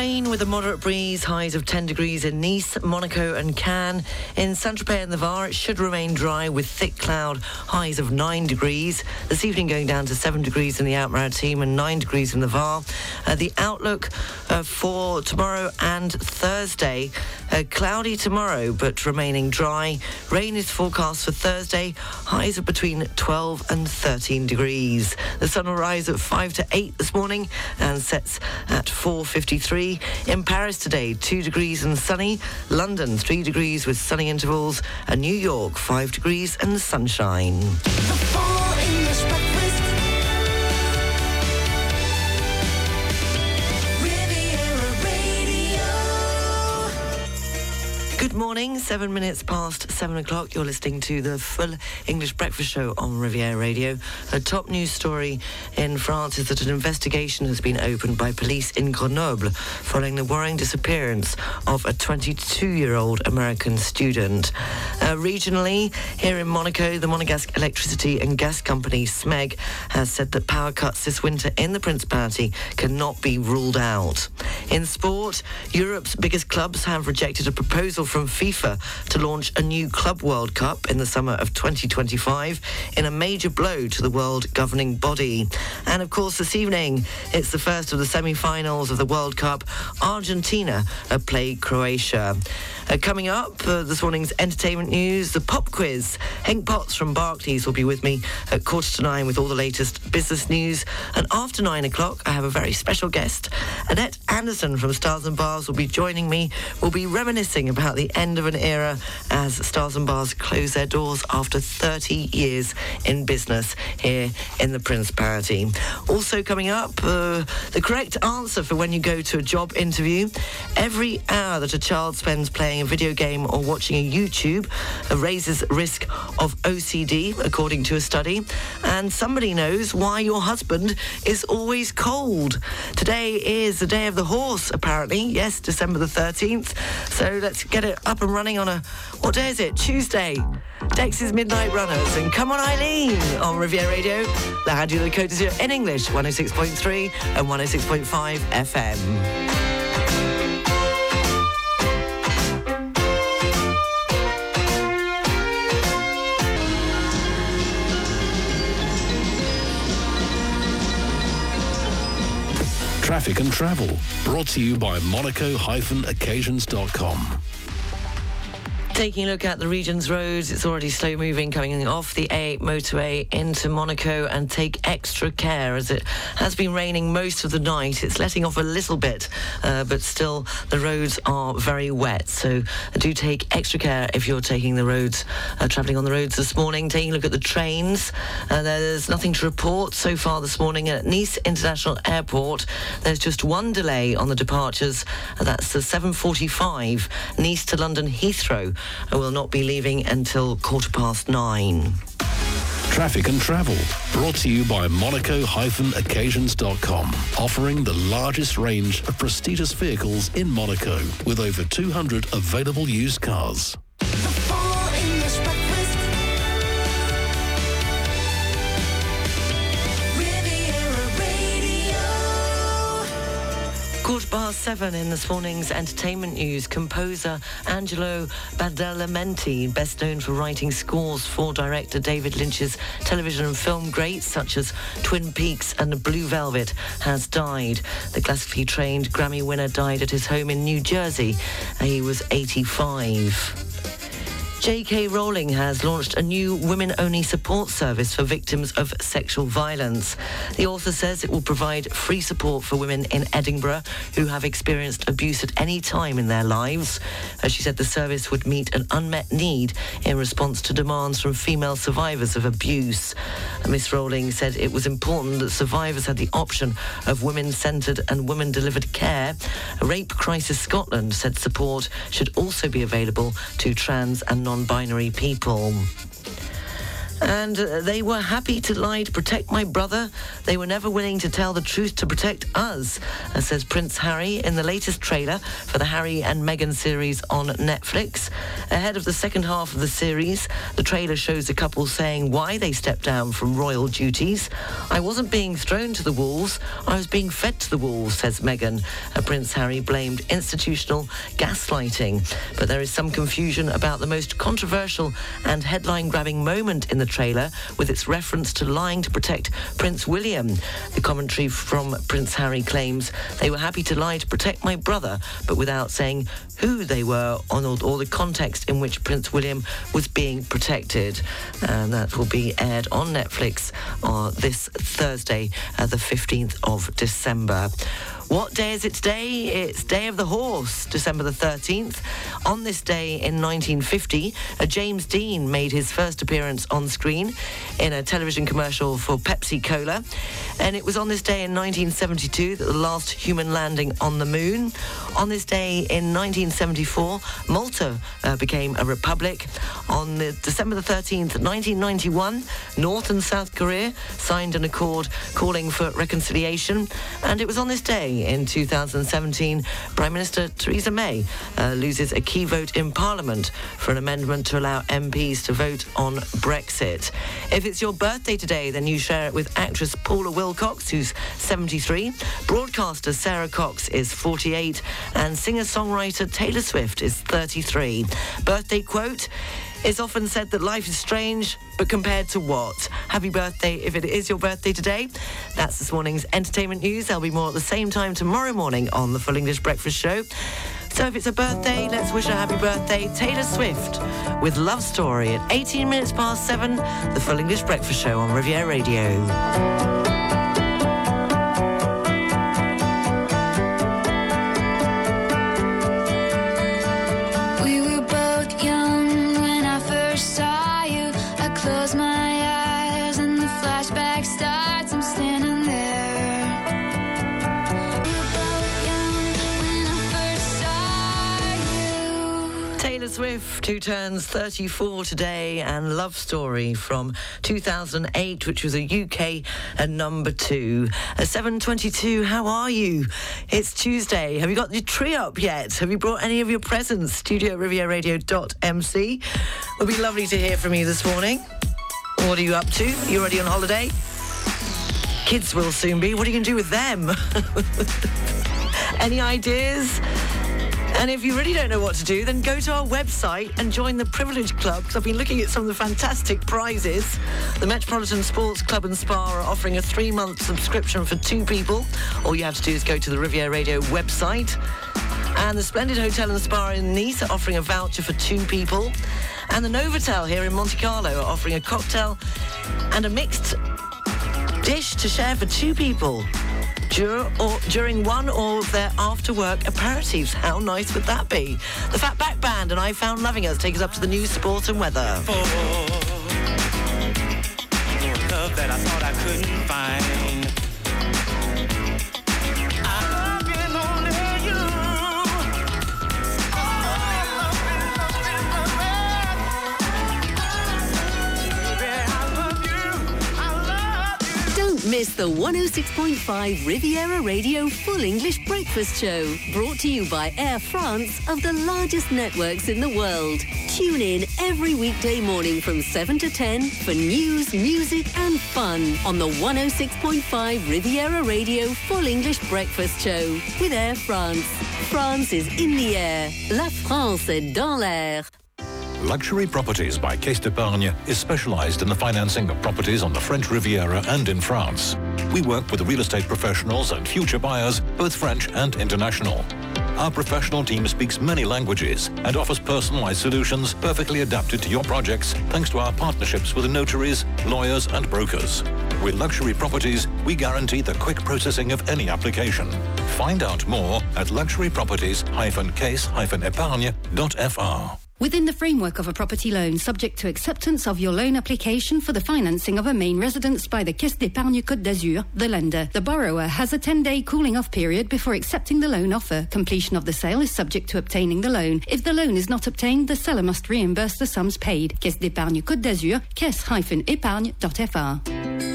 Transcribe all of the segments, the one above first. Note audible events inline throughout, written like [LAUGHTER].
rain with a moderate breeze, highs of 10 degrees in Nice, Monaco and Cannes. In Saint-Tropez and the Var, it should remain dry with thick cloud, highs of 9 degrees. This evening going down to 7 degrees in the Alpes-Maritimes and 9 degrees in the Var. Uh, the outlook uh, for tomorrow and Thursday, uh, cloudy tomorrow but remaining dry. Rain is forecast for Thursday, highs of between 12 and 13 degrees. The sun will rise at 5 to 8 this morning and sets at 4.53. In Paris today, 2 degrees and sunny. London, 3 degrees with sunny intervals. And New York, 5 degrees and sunshine. Good morning, seven minutes past seven o'clock. You're listening to the full English breakfast show on Riviera Radio. A top news story in France is that an investigation has been opened by police in Grenoble following the worrying disappearance of a 22 year old American student. Uh, regionally, here in Monaco, the Monegasque Electricity and Gas Company, SMEG, has said that power cuts this winter in the Principality cannot be ruled out. In sport, Europe's biggest clubs have rejected a proposal from FIFA to launch a new Club World Cup in the summer of 2025 in a major blow to the world governing body. And of course, this evening, it's the first of the semi-finals of the World Cup. Argentina play Croatia. Uh, coming up, uh, this morning's entertainment news, the pop quiz. Hank Potts from Barclays will be with me at quarter to nine with all the latest business news. And after nine o'clock, I have a very special guest. Annette Anderson from Stars and Bars will be joining me. We'll be reminiscing about the end of an era as Stars and Bars close their doors after 30 years in business here in the Principality. Also coming up, uh, the correct answer for when you go to a job interview. Every hour that a child spends playing a video game or watching a YouTube uh, raises risk of OCD, according to a study. And somebody knows why your husband is always cold. Today is the day of the horse, apparently. Yes, December the 13th. So let's get it up and running on a, what day is it? Tuesday. Dexys Midnight Runners and Come on Eileen on Riviera Radio, La Radio de Côte d'Azur in English, 106.3 and 106.5 FM. Traffic and Travel, brought to you by monaco-occasions.com. Taking a look at the region's roads, it's already slow moving coming off the A8 motorway into Monaco and take extra care as it has been raining most of the night. It's letting off a little bit, uh, but still the roads are very wet. So do take extra care if you're taking the roads, uh, travelling on the roads this morning. Taking a look at the trains, uh, there's nothing to report so far this morning at Nice International Airport. There's just one delay on the departures. that's the 7.45 Nice to London Heathrow will not be leaving until quarter past nine. Traffic and Travel, brought to you by Monaco-occasions.com, offering the largest range of prestigious vehicles in Monaco, with over 200 available used cars. Quarter past seven in this morning's entertainment news. Composer Angelo Badalamenti, best known for writing scores for director David Lynch's television and film greats such as Twin Peaks and Blue Velvet, has died. The classically trained Grammy winner died at his home in New Jersey. He was 85. J.K. Rowling has launched a new women-only support service for victims of sexual violence. The author says it will provide free support for women in Edinburgh who have experienced abuse at any time in their lives. As she said, the service would meet an unmet need in response to demands from female survivors of abuse. Miss Rowling said it was important that survivors had the option of women-centred and women-delivered care. Rape Crisis Scotland said support should also be available to trans and non-binary people. And uh, they were happy to lie to protect my brother. They were never willing to tell the truth to protect us, uh, says Prince Harry in the latest trailer for the Harry and Meghan series on Netflix. Ahead of the second half of the series, the trailer shows the couple saying why they stepped down from royal duties. I wasn't being thrown to the wolves, I was being fed to the wolves, says Meghan. Prince Harry blamed institutional gaslighting. But there is some confusion about the most controversial and headline grabbing moment in the trailer with its reference to lying to protect Prince William. The commentary from Prince Harry claims they were happy to lie to protect my brother, but without saying who they were or, or the context in which Prince William was being protected. And that will be aired on Netflix uh, this Thursday, uh, the 15th of December. What day is it today? It's Day of the Horse, December the 13th. On this day in 1950, uh, James Dean made his first appearance on screen in a television commercial for Pepsi Cola. And it was on this day in 1972 that the last human landing on the moon. On this day in 1974, Malta uh, became a republic. On the December the 13th, 1991, North and South Korea signed an accord calling for reconciliation. And it was on this day in 2017, Prime Minister Theresa May uh, loses a key vote in Parliament for an amendment to allow MPs to vote on Brexit. If it's your birthday today, then you share it with actress Paula Wilcox, who's 73, broadcaster Sara Cox is 48, and singer-songwriter Taylor Swift is 33. Birthday quote, it's often said that life is strange, but compared to what? Happy birthday if it is your birthday today. That's this morning's entertainment news. There'll be more at the same time tomorrow morning on the Full English Breakfast Show. So if it's a birthday, let's wish a happy birthday, Taylor Swift, with Love Story at 18 minutes past seven, the Full English Breakfast Show on Riviera Radio. Swift, who turns 34 today, and Love Story from 2008, which was a UK and number two. At 7.22, how are you? It's Tuesday. Have you got your tree up yet? Have you brought any of your presents? Studio Radio.mc. It would be lovely to hear from you this morning. What are you up to? Are you already on holiday? Kids will soon be. What are you going to do with them? [LAUGHS] any ideas? And if you really don't know what to do, then go to our website and join the Privilege Club because I've been looking at some of the fantastic prizes. The Metropolitan Sports Club and Spa are offering a three month subscription for two people. All you have to do is go to the Riviera Radio website. And the Splendid Hotel and Spa in Nice are offering a voucher for two people. And the Novotel here in Monte Carlo are offering a cocktail and a mixed dish to share for two people dur- or, during one or their after-work aperitifs. How nice would that be? The Fatback Band and I Found Loving Us take us up to the news, sport and weather. love that I thought I couldn't find. Miss the 106.5 Riviera Radio Full English Breakfast Show, brought to you by Air France of the largest networks in the world. Tune in every weekday morning from 7 to 10 for news, music, and fun on the 106.5 Riviera Radio Full English Breakfast Show with Air France. France is in the air. La France est dans l'air. Luxury Properties by Caisse d'Epargne is specialized in the financing of properties on the French Riviera and in France. We work with real estate professionals and future buyers, both French and international. Our professional team speaks many languages and offers personalized solutions perfectly adapted to your projects thanks to our partnerships with notaries, lawyers and brokers. With luxury properties, we guarantee the quick processing of any application. Find out more at luxuryproperties-caisse-epargne.fr. Within the framework of a property loan, subject to acceptance of your loan application for the financing of a main residence by the Caisse d'Épargne Côte d'Azur, the lender, the borrower has a 10-day cooling-off period before accepting the loan offer. Completion of the sale is subject to obtaining the loan. If the loan is not obtained, the seller must reimburse the sums paid. Caisse d'Épargne Côte d'Azur, caisse-épargne.fr.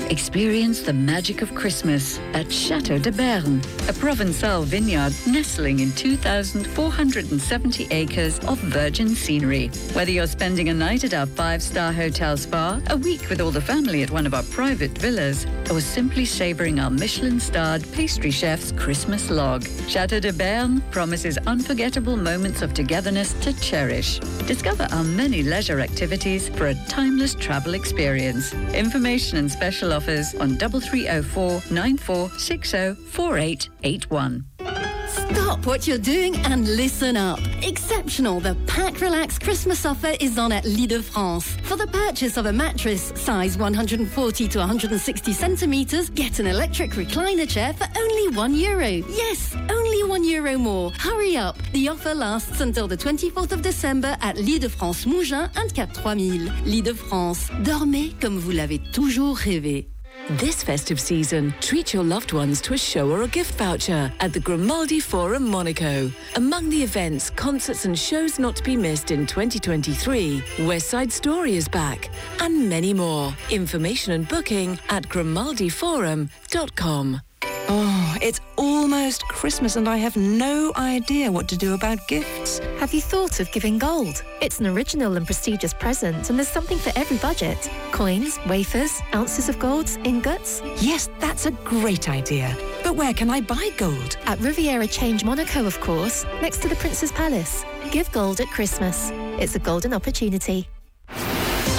Experience the magic of Christmas at Chateau de Berne, a Provençal vineyard nestling in 2,470 acres of virgin scenery. Whether you're spending a night at our five-star hotel spa, a week with all the family at one of our private villas, or simply savoring our Michelin-starred pastry chef's Christmas log, Chateau de Berne promises unforgettable moments of togetherness to cherish. Discover our many leisure activities for a timeless travel experience. Information and special offers on 3304 9460 4881. Stop what you're doing and listen up. Exceptional, the Pack Relax Christmas offer is on at Lit de France. For the purchase of a mattress size 140 to 160 centimeters, get an electric recliner chair for only one euro. Yes, only one euro more. Hurry up. The offer lasts until the 24th of December at Lit de France Mougins and Cap 3000. Lit de France. Dormez comme vous l'avez toujours rêvé. This festive season, treat your loved ones to a show or a gift voucher at the Grimaldi Forum Monaco. Among the events, concerts and shows not to be missed in 2023, West Side Story is back, and many more. Information and booking at grimaldiforum.com. Oh, it's almost Christmas and I have no idea what to do about gifts. Have you thought of giving gold? It's an original and prestigious present and there's something for every budget. Coins, wafers, ounces of gold, ingots. Yes, that's a great idea. But where can I buy gold? At Riviera Change Monaco, of course, next to the Prince's Palace. Give gold at Christmas. It's a golden opportunity.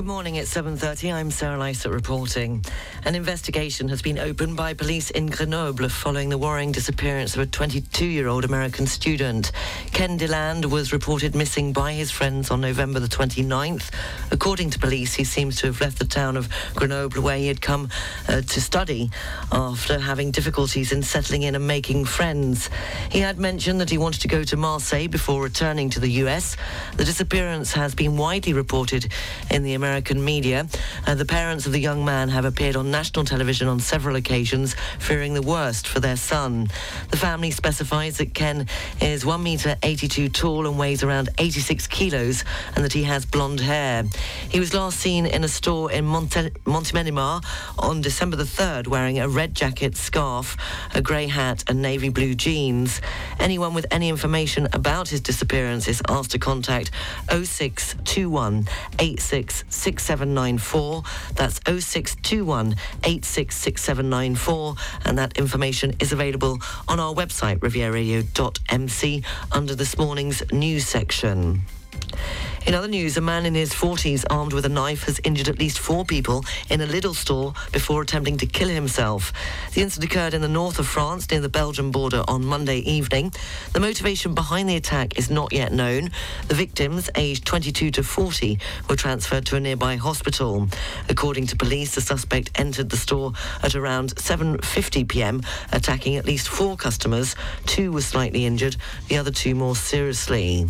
Good morning, it's 7.30. I'm Sarah Lysett reporting. An investigation has been opened by police in Grenoble following the worrying disappearance of a 22-year-old American student. Ken Deland was reported missing by his friends on November the 29th. According to police, he seems to have left the town of Grenoble where he had come uh, to study after having difficulties in settling in and making friends. He had mentioned that he wanted to go to Marseille before returning to the US. The disappearance has been widely reported in the American media. Uh, the parents of the young man have appeared on national television on several occasions, fearing the worst for their son. The family specifies that Ken is 1 metre 82 tall and weighs around 86 kilos, and that he has blonde hair. He was last seen in a store in Monte- Montélimar on December the 3rd, wearing a red jacket, scarf, a grey hat, and navy blue jeans. Anyone with any information about his disappearance is asked to contact 0621 86 6794. That's 0621 866794. And that information is available on our website, rivieraradio.mc, under this morning's news section. In other news, a man in his 40s armed with a knife has injured at least four people in a Lidl store before attempting to kill himself. The incident occurred in the north of France near the Belgian border on Monday evening. The motivation behind the attack is not yet known. The victims, aged 22 to 40, were transferred to a nearby hospital. According to police, the suspect entered the store at around 7:50 p.m., attacking at least four customers. Two were slightly injured, the other two more seriously.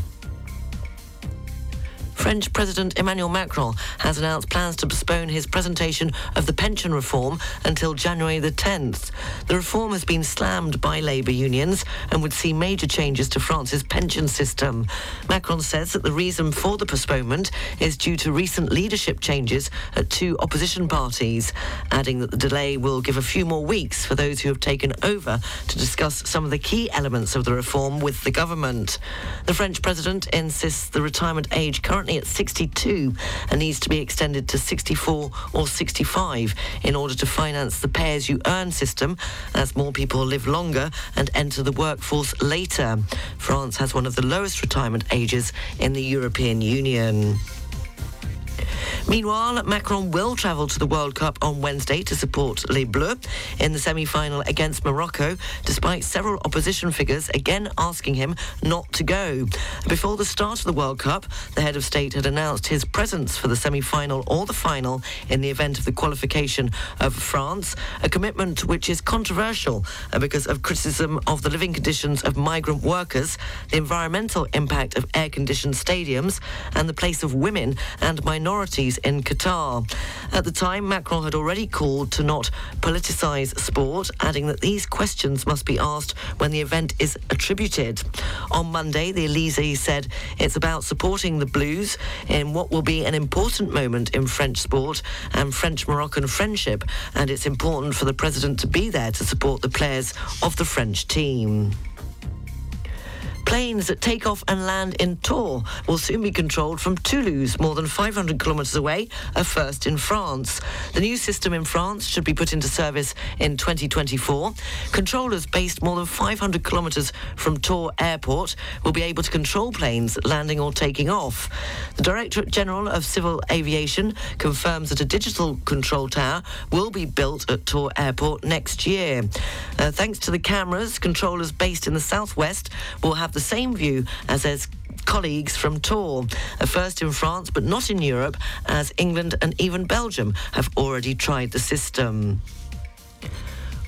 French President Emmanuel Macron has announced plans to postpone his presentation of the pension reform until January the 10th. The reform has been slammed by labour unions and would see major changes to France's pension system. Macron says that the reason for the postponement is due to recent leadership changes at two opposition parties, adding that the delay will give a few more weeks for those who have taken over to discuss some of the key elements of the reform with the government. The French president insists the retirement age currently at 62 and needs to be extended to 64 or 65 in order to finance the pay as you earn system as more people live longer and enter the workforce later. France has one of the lowest retirement ages in the European Union. Meanwhile, Macron will travel to the World Cup on Wednesday to support Les Bleus in the semi-final against Morocco, despite several opposition figures again asking him not to go. Before the start of the World Cup, the head of state had announced his presence for the semi-final or the final in the event of the qualification of France, a commitment which is controversial uh, because of criticism of the living conditions of migrant workers, the environmental impact of air-conditioned stadiums, and the place of women and minorities in Qatar. At the time, Macron had already called to not politicise sport, adding that these questions must be asked when the event is attributed. On Monday, the Elysee said it's about supporting the Blues in what will be an important moment in French sport and French-Moroccan friendship, and it's important for the president to be there to support the players of the French team. Planes that take off and land in Tours will soon be controlled from Toulouse, more than 500 kilometres away, a first in France. The new system in France should be put into service in 2024. Controllers based more than 500 kilometres from Tours Airport will be able to control planes landing or taking off. The Directorate General of Civil Aviation confirms that a digital control tower will be built at Tours Airport next year. Uh, thanks to the cameras, controllers based in the southwest will have the same view as their colleagues from Tours, a first in France but not in Europe, as England and even Belgium have already tried the system.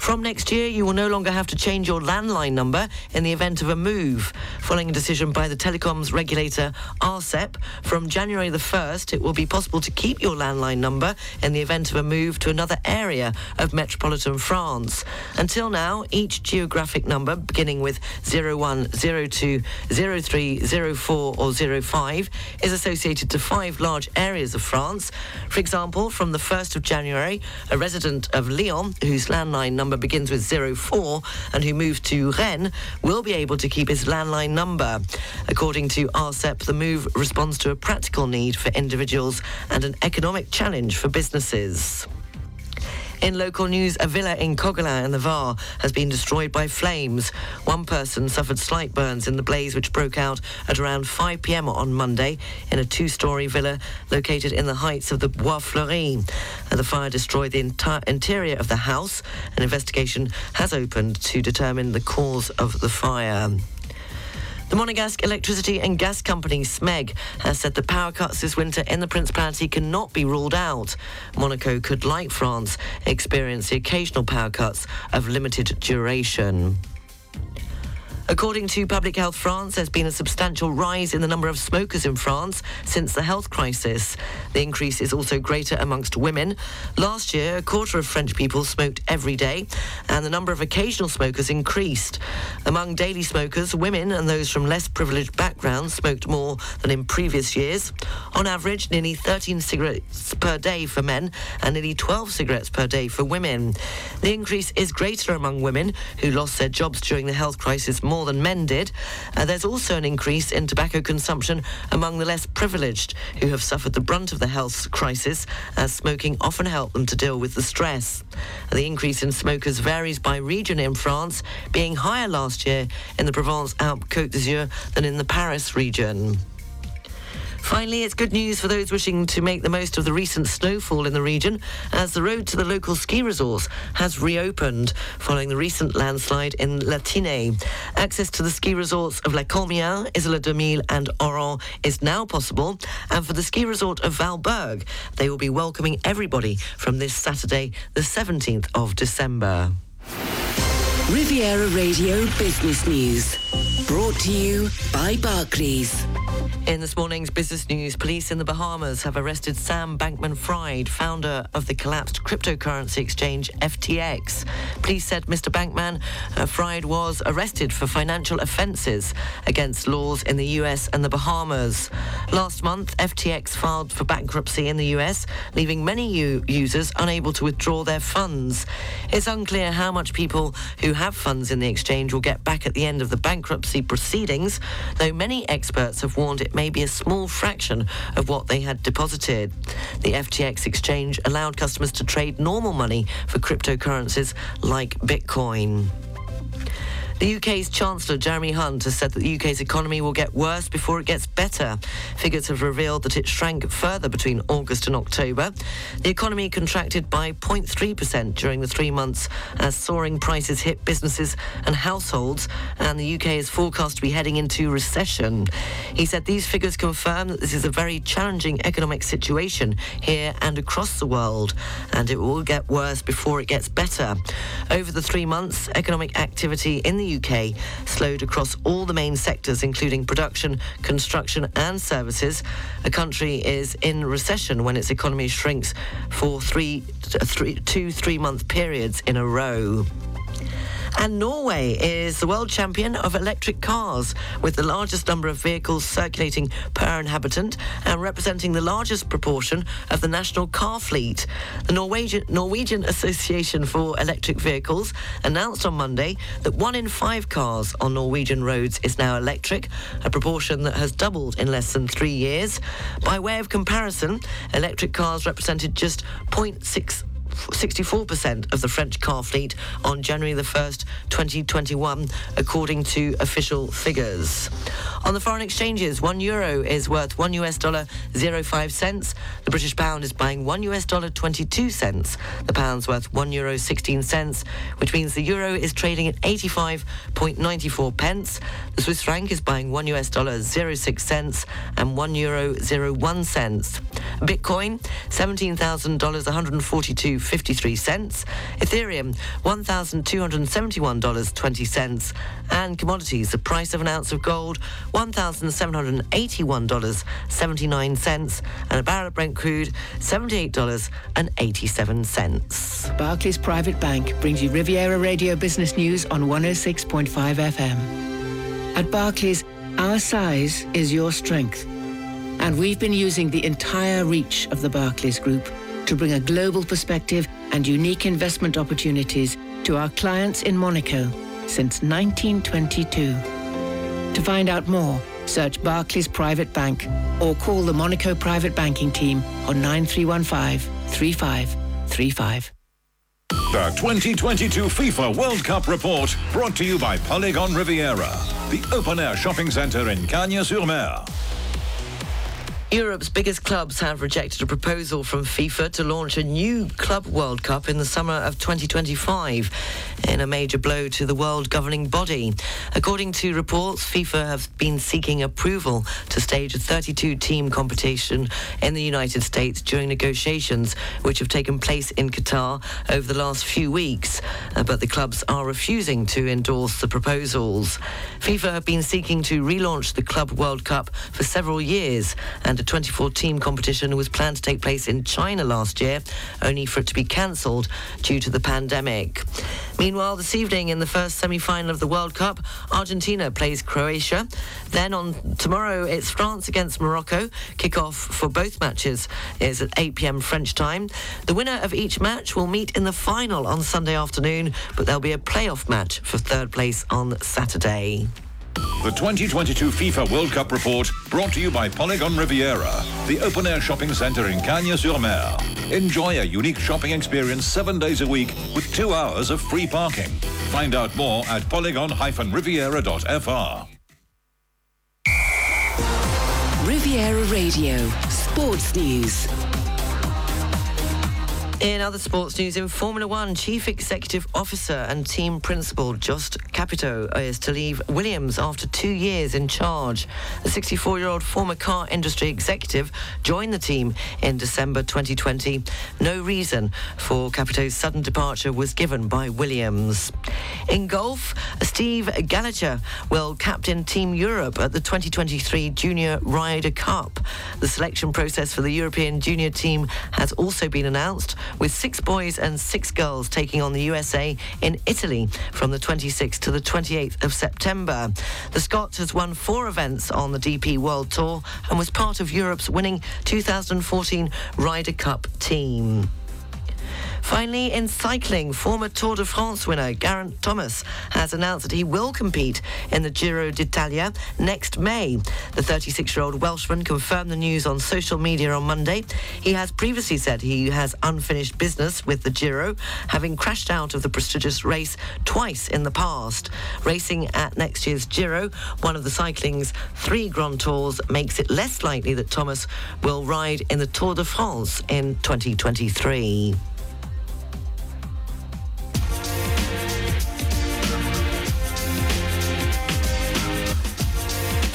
From next year, you will no longer have to change your landline number in the event of a move. Following a decision by the telecoms regulator ARCEP, from January the 1st, it will be possible to keep your landline number in the event of a move to another area of metropolitan France. Until now, each geographic number beginning with 01, 02, 03, 04 or 05 is associated to five large areas of France. For example, from the 1st of January, a resident of Lyon whose landline number begins with 04 and who moved to Rennes will be able to keep his landline number. According to ARCEP, the move responds to a practical need for individuals and an economic challenge for businesses. In local news, a villa in Cogolin in the Var has been destroyed by flames. One person suffered slight burns in the blaze which broke out at around 5 p.m. on Monday in a two-storey villa located in the heights of the Bois Fleuri. Uh, the fire destroyed the entire interior of the house. An investigation has opened to determine the cause of the fire. The Monegasque Electricity and Gas Company, SMEG, has said that power cuts this winter in the Principality cannot be ruled out. Monaco could, like France, experience the occasional power cuts of limited duration. According to Public Health France, there's been a substantial rise in the number of smokers in France since the health crisis. The increase is also greater amongst women. Last year, a quarter of French people smoked every day, and the number of occasional smokers increased. Among daily smokers, women and those from less privileged backgrounds smoked more than in previous years. On average, nearly 13 cigarettes per day for men and nearly 12 cigarettes per day for women. The increase is greater among women who lost their jobs during the health crisis more than men did. Uh, there's also an increase in tobacco consumption among the less privileged who have suffered the brunt of the health crisis, as smoking often helped them to deal with the stress. The increase in smokers varies by region in France, being higher last year in the Provence-Alpes-Côte d'Azur than in the Paris region. Finally, it's good news for those wishing to make the most of the recent snowfall in the region, as the road to the local ski resorts has reopened following the recent landslide in La Tinée. Access to the ski resorts of La Colmiane, Isola 2000 and Auron is now possible, and for the ski resort of Valberg, they will be welcoming everybody from this Saturday, the 17th of December. Riviera Radio Business News. Brought to you by Barclays. In this morning's business news, police in the Bahamas have arrested Sam Bankman Fried, founder of the collapsed cryptocurrency exchange FTX. Police said Mr. Bankman uh, Fried was arrested for financial offences against laws in the US and the Bahamas. Last month, FTX filed for bankruptcy in the US, leaving many u- users unable to withdraw their funds. It's unclear how much people who have funds in the exchange will get back at the end of the bankruptcy proceedings, though many experts have warned it may be a small fraction of what they had deposited. The FTX exchange allowed customers to trade normal money for cryptocurrencies like Bitcoin. The UK's Chancellor Jeremy Hunt has said that the UK's economy will get worse before it gets better. Figures have revealed that it shrank further between August and October. The economy contracted by 0.3% during the three months as soaring prices hit businesses and households, and the UK is forecast to be heading into recession. He said these figures confirm that this is a very challenging economic situation here and across the world, and it will get worse before it gets better. Over the three months, economic activity in the UK slowed across all the main sectors, including production, construction, and services. A country is in recession when its economy shrinks for three, three two three month periods in a row. And Norway is the world champion of electric cars, with the largest number of vehicles circulating per inhabitant and representing the largest proportion of the national car fleet. The Norwegian, Norwegian Association for Electric Vehicles announced on Monday that one in five cars on Norwegian roads is now electric, a proportion that has doubled in less than three years. By way of comparison, electric cars represented just 0.6 64% of the French car fleet on January the 1st, 2021, according to official figures. On the foreign exchanges, one euro is worth one US dollar 05 cents. The British pound is buying one US dollar 22 cents. The pound's worth one euro 16 cents, which means the euro is trading at 85.94 pence. The Swiss franc is buying one US dollar 06 cents and one euro 01 cents. Bitcoin, $17,000, 142 53 cents. Ethereum, $1,271.20. And commodities, the price of an ounce of gold, $1,781.79. And a barrel of Brent crude, $78.87. Barclays Private Bank brings you Riviera Radio Business News on 106.5 FM. At Barclays, our size is your strength. And we've been using the entire reach of the Barclays Group to bring a global perspective and unique investment opportunities to our clients in Monaco since 1922. To find out more, search Barclays Private Bank or call the Monaco Private Banking Team on 9315 3535. The 2022 FIFA World Cup report brought to you by Polygon Riviera, the open air shopping centre in Cagnes-sur-Mer. Europe's biggest clubs have rejected a proposal from FIFA to launch a new Club World Cup in the summer of 2025 in a major blow to the world governing body. According to reports, FIFA have been seeking approval to stage a 32 team competition in the United States during negotiations which have taken place in Qatar over the last few weeks. Uh, but the clubs are refusing to endorse the proposals. FIFA have been seeking to relaunch the Club World Cup for several years and a 24 team competition was planned to take place in China last year, only for it to be cancelled due to the pandemic. Meanwhile, this evening in the first semi final of the World Cup, Argentina plays Croatia. Then on tomorrow, it's France against Morocco. Kick-off for both matches is at 8 pm French time. The winner of each match will meet in the final on Sunday afternoon, but there'll be a playoff match for third place on Saturday. The 2022 FIFA World Cup report brought to you by Polygon Riviera, the open air shopping centre in Cagnes-sur-Mer. Enjoy a unique shopping experience seven days a week with two hours of free parking. Find out more at polygon-riviera.fr. Riviera Radio, Sports News. In other sports news, in Formula One, Chief Executive Officer and Team Principal Jost Capito is to leave Williams after two years in charge. The 64-year-old former car industry executive joined the team in December 2020. No reason for Capito's sudden departure was given by Williams. In golf, Steve Gallacher will captain Team Europe at the 2023 Junior Ryder Cup. The selection process for the European junior team has also been announced with six boys and six girls taking on the USA in Italy from the 26th to the 28th of September. The Scot has won four events on the DP World Tour and was part of Europe's winning 2014 Ryder Cup team. Finally, in cycling, former Tour de France winner Geraint Thomas has announced that he will compete in the Giro d'Italia next May. The 36-year-old Welshman confirmed the news on social media on Monday. He has previously said he has unfinished business with the Giro, having crashed out of the prestigious race twice in the past. Racing at next year's Giro, one of the cycling's three Grand Tours, makes it less likely that Thomas will ride in the Tour de France in 2023.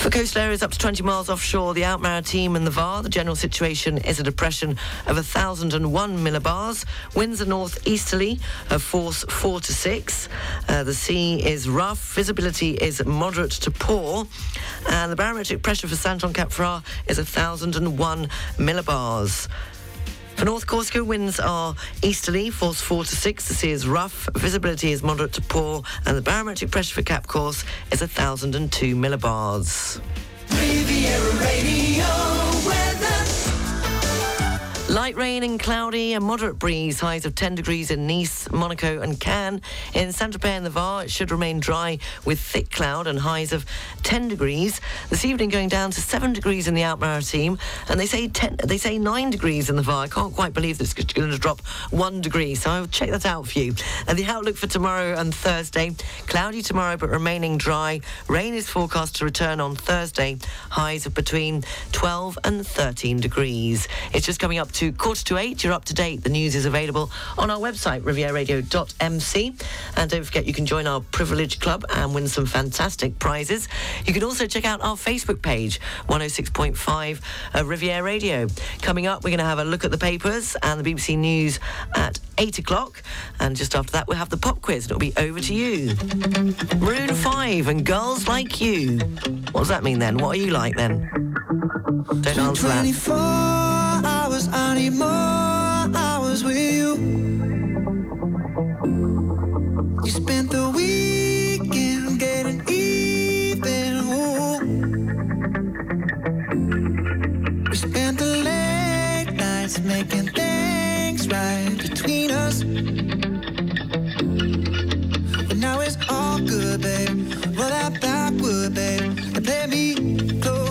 For coastal areas up to 20 miles offshore, the Alpes-Maritimes and the Var, the general situation is a depression of 1,001 millibars. Winds are northeasterly of force 4 to 6. Uh, the sea is rough. Visibility is moderate to poor. And the barometric pressure for Saint-Jean-Cap-Ferrat is 1,001 millibars. North Corsica, winds are easterly, force 4 to 6. The sea is rough, visibility is moderate to poor, and the barometric pressure for Cap Corse is 1,002 millibars. Riviera Radio. Light rain and cloudy, a moderate breeze, highs of 10 degrees in Nice, Monaco and Cannes. In Saint-Tropez and the Var, it should remain dry with thick cloud and highs of 10 degrees. This evening going down to 7 degrees in the Alpes-Maritimes, and they say 10, they say 9 degrees in the Var. I can't quite believe that it's going to drop 1 degree, so I'll check that out for you. And the outlook for tomorrow and Thursday, cloudy tomorrow but remaining dry. Rain is forecast to return on Thursday, highs of between 12 and 13 degrees. It's just coming up to quarter to eight. You're up to date. The news is available on our website, rivieraradio.mc. And don't forget, you can join our Privilege Club and win some fantastic prizes. You can also check out our Facebook page, 106.5 uh, Riviera Radio. Coming up, we're going to have a look at the papers and the BBC News at 8 o'clock. And just after that, we'll have the pop quiz, and it'll be over to you. Maroon 5 and Girls Like You. What does that mean then? What are you like then? Don't answer that. 24 hours, I need more hours with you. You spent the weekend getting even. Ooh. We spent the late nights making things right between us. But now it's all good, babe. Roll that backward, babe, and play me close.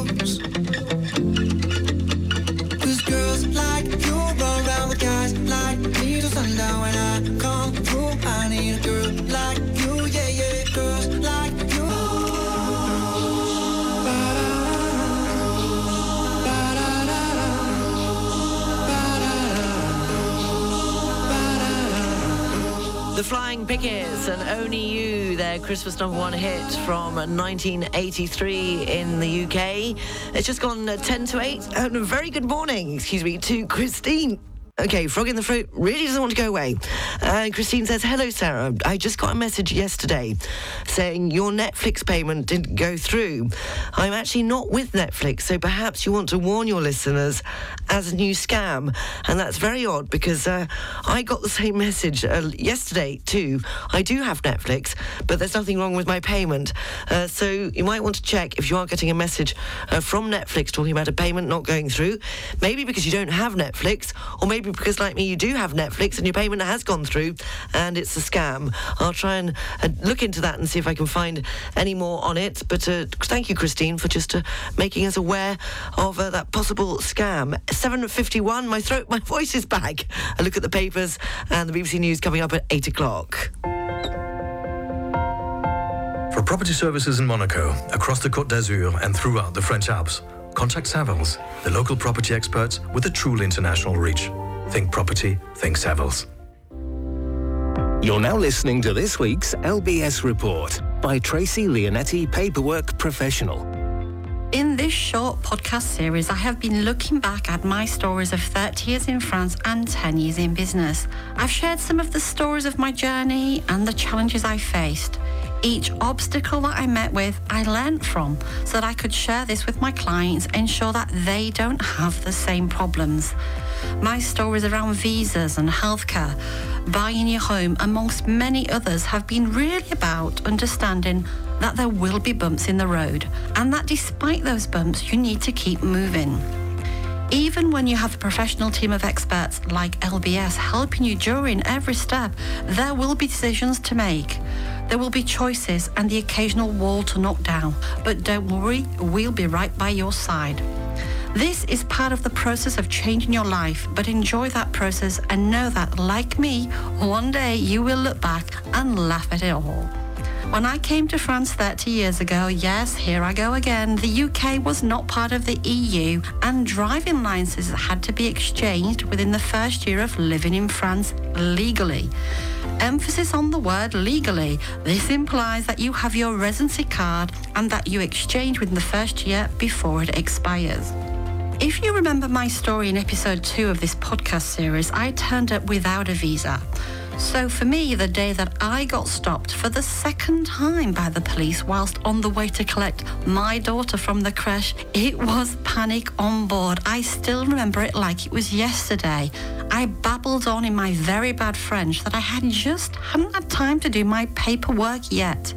The Flying Pickets and Only You, their Christmas number one hit from 1983 in the UK. It's just gone uh, 10 to 8. Uh, a very good morning, excuse me, to Christine. Okay, frog in the throat really doesn't want to go away. And Christine says, Hello, Sarah. I just got a message yesterday saying your Netflix payment didn't go through. I'm actually not with Netflix, so perhaps you want to warn your listeners as a new scam. And that's very odd because uh, I got the same message uh, yesterday too. I do have Netflix, but there's nothing wrong with my payment. Uh, so you might want to check if you are getting a message uh, from Netflix talking about a payment not going through. Maybe because you don't have Netflix, or maybe because, like me, you do have Netflix and your payment has gone through and it's a scam. I'll try and uh, look into that and see if I can find any more on it. But uh, thank you, Christine, for just uh, making us aware of uh, that possible scam. 7.51, my throat, my [LAUGHS] voice is back. A look at the papers and the BBC News coming up at 8 o'clock. For property services in Monaco, across the Côte d'Azur and throughout the French Alps, contact Savills, the local property experts with a truly international reach. Think property, think Savills. You're now listening to this week's LBS Report by Tracy Leonetti, Paperwork Professional. In this short podcast series, I have been looking back at my stories of 30 years in France and 10 years in business. I've shared some of the stories of my journey and the challenges I faced. Each obstacle that I met with, I learned from so that I could share this with my clients, ensure that they don't have the same problems. My stories around visas and healthcare, buying your home, amongst many others, have been really about understanding that there will be bumps in the road and that despite those bumps, you need to keep moving. Even when you have a professional team of experts like LBS helping you during every step, there will be decisions to make. There will be choices and the occasional wall to knock down. But don't worry, we'll be right by your side. This is part of the process of changing your life, but enjoy that process and know that, like me, one day you will look back and laugh at it all. When I came to France 30 years ago, yes, here I go again, the UK was not part of the EU and driving licenses had to be exchanged within the first year of living in France legally. Emphasis on the word legally. This implies that you have your residency card and that you exchange within the first year before it expires. If you remember my story in episode two of this podcast series, I turned up without a visa. So for me, the day that I got stopped for the second time by the police whilst on the way to collect my daughter from the creche, it was panic on board. I still remember it like it was yesterday. I babbled on in my very bad French that I had just hadn't had time to do my paperwork yet.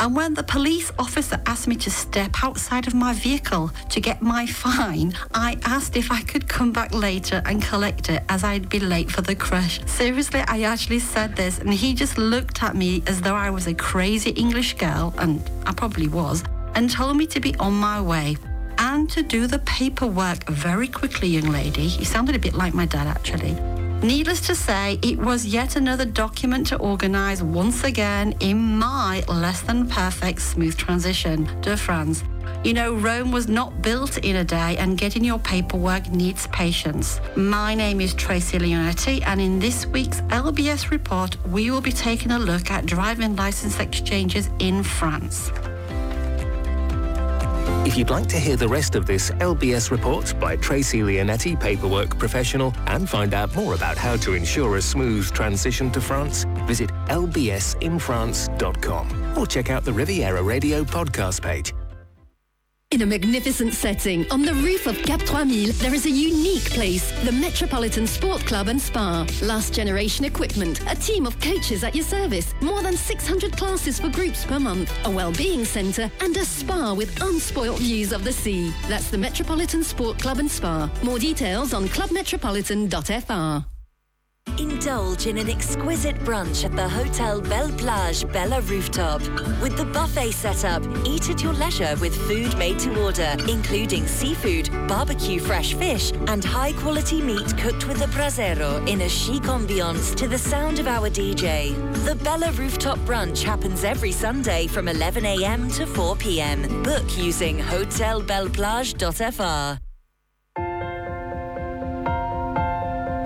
And when the police officer asked me to step outside of my vehicle to get my fine, I asked if I could come back later and collect it as I'd be late for the crush. Seriously, I actually said this and he just looked at me as though I was a crazy English girl, and I probably was, and told me to be on my way and to do the paperwork very quickly, young lady. He sounded a bit like my dad, actually. Needless to say, it was yet another document to organise once again in my less than perfect smooth transition to France. You know, Rome was not built in a day and getting your paperwork needs patience. My name is Tracy Leonetti and in this week's LBS report, we will be taking a look at driving license exchanges in France. If you'd like to hear the rest of this LBS report by Tracy Leonetti, paperwork professional, and find out more about how to ensure a smooth transition to France, visit lbsinfrance.com or check out the Riviera Radio podcast page. In a magnificent setting, on the roof of Cap 3000, there is a unique place, the Metropolitan Sport Club and Spa. Last generation equipment, a team of coaches at your service, more than 600 classes for groups per month, a well-being centre, and a spa with unspoilt views of the sea. That's the Metropolitan Sport Club and Spa. More details on clubmetropolitan.fr. Indulge in an exquisite brunch at the Hotel Belle Plage Bella Rooftop. With the buffet setup, eat at your leisure with food made to order, including seafood, barbecue fresh fish, and high quality meat cooked with a brasero in a chic ambiance to the sound of our DJ. The Bella Rooftop brunch happens every Sunday from 11am to 4pm. Book using hotelbelleplage.fr.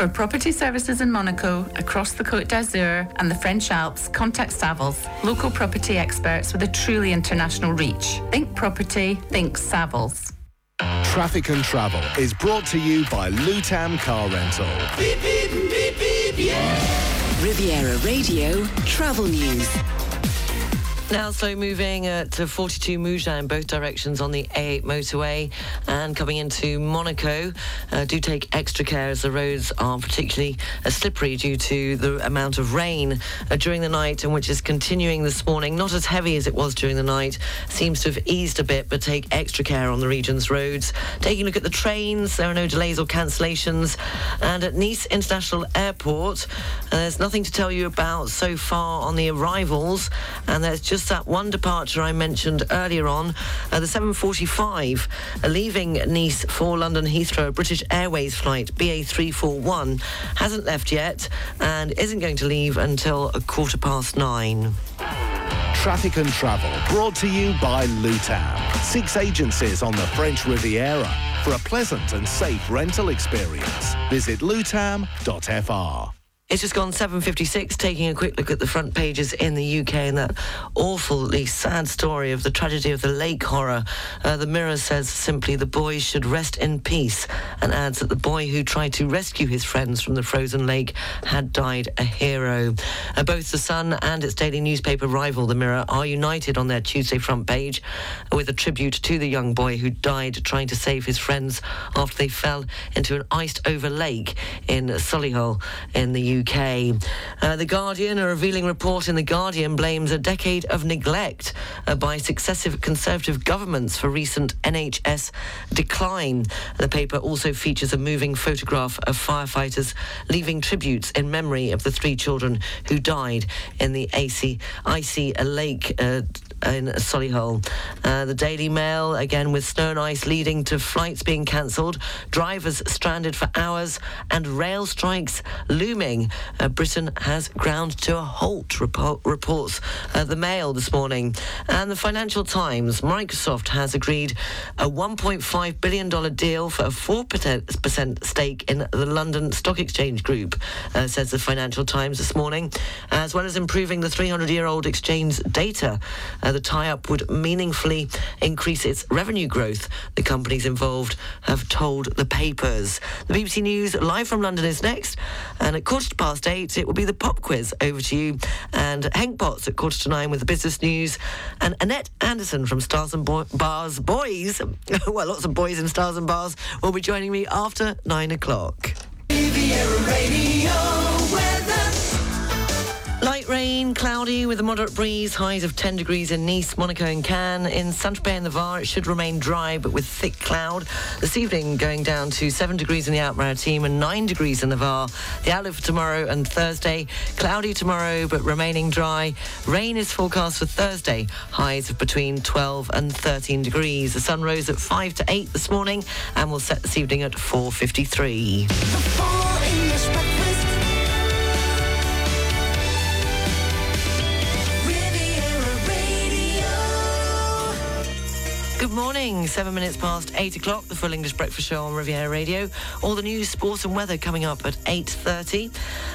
For property services in Monaco, across the Côte d'Azur and the French Alps, contact Savills, local property experts with a truly international reach. Think property, think Savills. Traffic and Travel is brought to you by Lutam Car Rental. Beep, beep, beep, beep, yeah. Riviera Radio Travel News. Now slow moving uh, to 42 Mougins in both directions on the A8 motorway and coming into Monaco. Uh, do take extra care as the roads are particularly uh, slippery due to the amount of rain uh, during the night and which is continuing this morning. Not as heavy as it was during the night. Seems to have eased a bit, but take extra care on the region's roads. Taking a look at the trains, there are no delays or cancellations. And at Nice International Airport, uh, there's nothing to tell you about so far on the arrivals. And there's just that one departure I mentioned earlier on, uh, the 745 uh, leaving Nice for London Heathrow, British Airways flight BA341, hasn't left yet and isn't going to leave until a quarter past nine. Traffic and Travel brought to you by Lutam. Six agencies on the French Riviera for a pleasant and safe rental experience. Visit lutam.fr. It's just gone 7.56, taking a quick look at the front pages in the UK and that awfully sad story of the tragedy of the lake horror. Uh, the Mirror says simply the boy should rest in peace and adds that the boy who tried to rescue his friends from the frozen lake had died a hero. Uh, both The Sun and its daily newspaper rival, The Mirror, are united on their Tuesday front page with a tribute to the young boy who died trying to save his friends after they fell into an iced over lake in Solihull in the UK. UK. Uh, the Guardian, a revealing report in The Guardian, blames a decade of neglect uh, by successive Conservative governments for recent NHS decline. The paper also features a moving photograph of firefighters leaving tributes in memory of the three children who died in the AC, icy lake uh, in Solihull. Uh, the Daily Mail, again with snow and ice leading to flights being cancelled, drivers stranded for hours, and rail strikes looming. Uh, Britain has ground to a halt, report, reports uh, the Mail this morning. And the Financial Times, Microsoft has agreed a $1.5 billion deal for a 4% stake in the London Stock Exchange Group, uh, says the Financial Times this morning, as well as improving the 300 year old exchange data. Uh, the tie-up would meaningfully increase its revenue growth. The companies involved have told the papers. The BBC News live from London is next, and at quarter past eight it will be the pop quiz. Over to you, and Henk Potts at quarter to nine with the business news, and Annette Anderson from Stars and Bo- Bars Boys. [LAUGHS] well, lots of boys in Stars and Bars will be joining me after nine o'clock. Light rain, cloudy with a moderate breeze, highs of 10 degrees in Nice, Monaco and Cannes. In Saint-Tropez and the Var, it should remain dry but with thick cloud. This evening going down to 7 degrees in the Alpes-Maritimes and 9 degrees in the Var. The outlook for tomorrow and Thursday, cloudy tomorrow but remaining dry. Rain is forecast for Thursday, highs of between 12 and 13 degrees. The sun rose at 5 to 8 this morning and will set this evening at 4.53. Good morning. Seven minutes past eight o'clock. The full English breakfast show on Riviera Radio. All the news, sports, and weather coming up at eight thirty,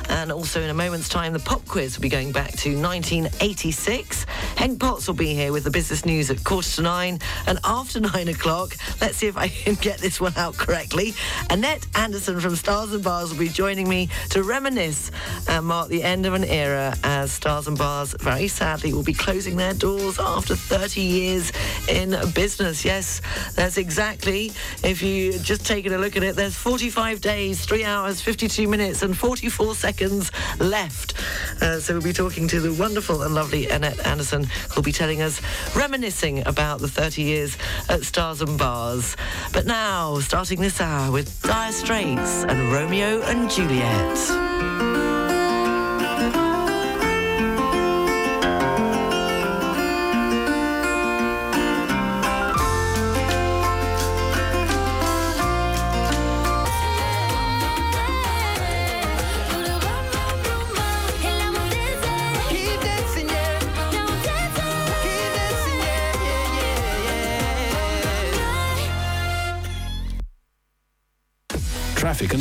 and also in a moment's time, the pop quiz will be going back to 1986. Henk Potts will be here with the business news at quarter to nine, and after [LAUGHS] nine o'clock, let's see if I can get this one out correctly. Annette Anderson from Stars and Bars will be joining me to reminisce and mark the end of an era as Stars and Bars very sadly will be closing their doors after 30 years in business. Yes, that's exactly. If you just taken a look at it, there's 45 days, 3 hours, 52 minutes, and 44 seconds left. Uh, so we'll be talking to the wonderful and lovely Annette Anderson, who'll be telling us, reminiscing about the 30 years at Stars and Bars. But now, starting this hour with Dire Straits and Romeo and Juliet.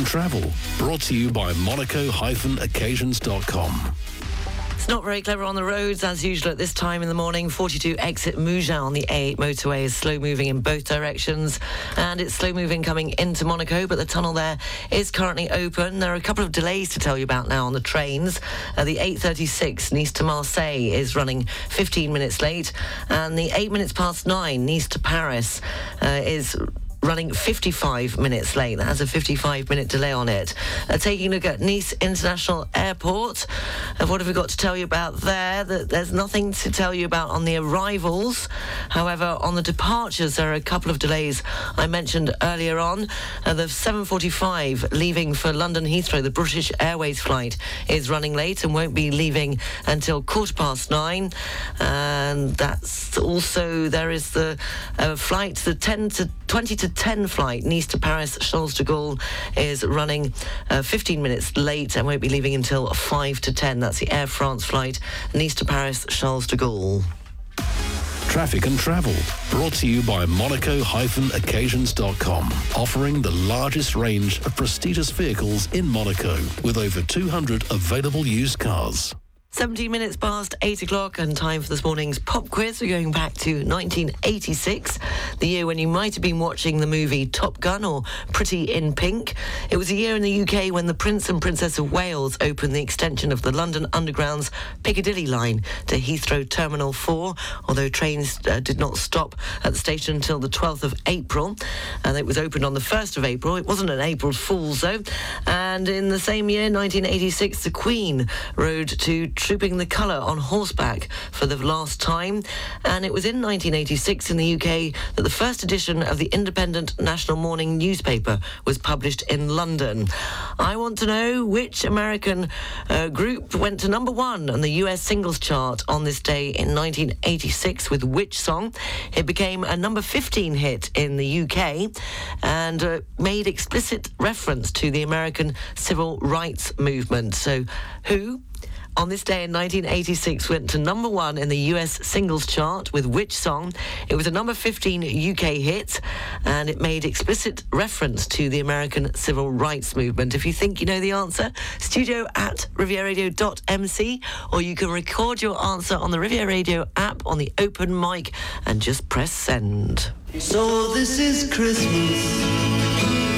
Travel. Brought to you by monaco-occasions.com. It's not very clever on the roads as usual at this time in the morning. 42 exit Mougins on the A8 motorway is slow moving in both directions and it's slow moving coming into Monaco, but the tunnel there is currently open. There are a couple of delays to tell you about now on the trains. Uh, the 836 Nice to Marseille is running 15 minutes late and the 8 minutes past 9 Nice to Paris uh, is running 55 minutes late. That has a 55 minute delay on it. Uh, taking a look at Nice International Airport. Uh, what have we got to tell you about there? That there's nothing to tell you about on the arrivals. However, on the departures, there are a couple of delays I mentioned earlier on. Uh, the 745 leaving for London Heathrow, the British Airways flight, is running late and won't be leaving until quarter past nine. And that's also, there is the uh, flight, the 10 to 20 to 10 flight, Nice to Paris, Charles de Gaulle, is running uh, 15 minutes late and won't be leaving until 5 to 10. That's the Air France flight, Nice to Paris, Charles de Gaulle. Traffic and travel. Brought to you by Monaco-occasions.com. Offering the largest range of prestigious vehicles in Monaco with over 200 available used cars. 17 minutes past 8 o'clock and time for this morning's pop quiz. We're going back to 1986, the year when you might have been watching the movie Top Gun or Pretty in Pink. It was a year in the UK when the Prince and Princess of Wales opened the extension of the London Underground's Piccadilly line to Heathrow Terminal 4, although trains uh, did not stop at the station until the 12th of April. And it was opened on the 1st of April. It wasn't an April Fool's, though. And And in the same year, 1986, the Queen rode to Trooping the Colour on horseback for the last time. And it was in 1986 in the UK that the first edition of the Independent National Morning newspaper was published in London. I want to know which American uh, group went to number one on the US singles chart on this day in 1986 with which song? It became a number 15 hit in the UK and uh, made explicit reference to the American civil rights movement. So, who on this day in 1986 went to number one in the US singles chart with which song? It was a number 15 UK hit and it made explicit reference to the American civil rights movement. If you think you know the answer, studio at rivieraradio.mc or you can record your answer on the Riviera Radio app on the open mic and just press send. So this is Christmas.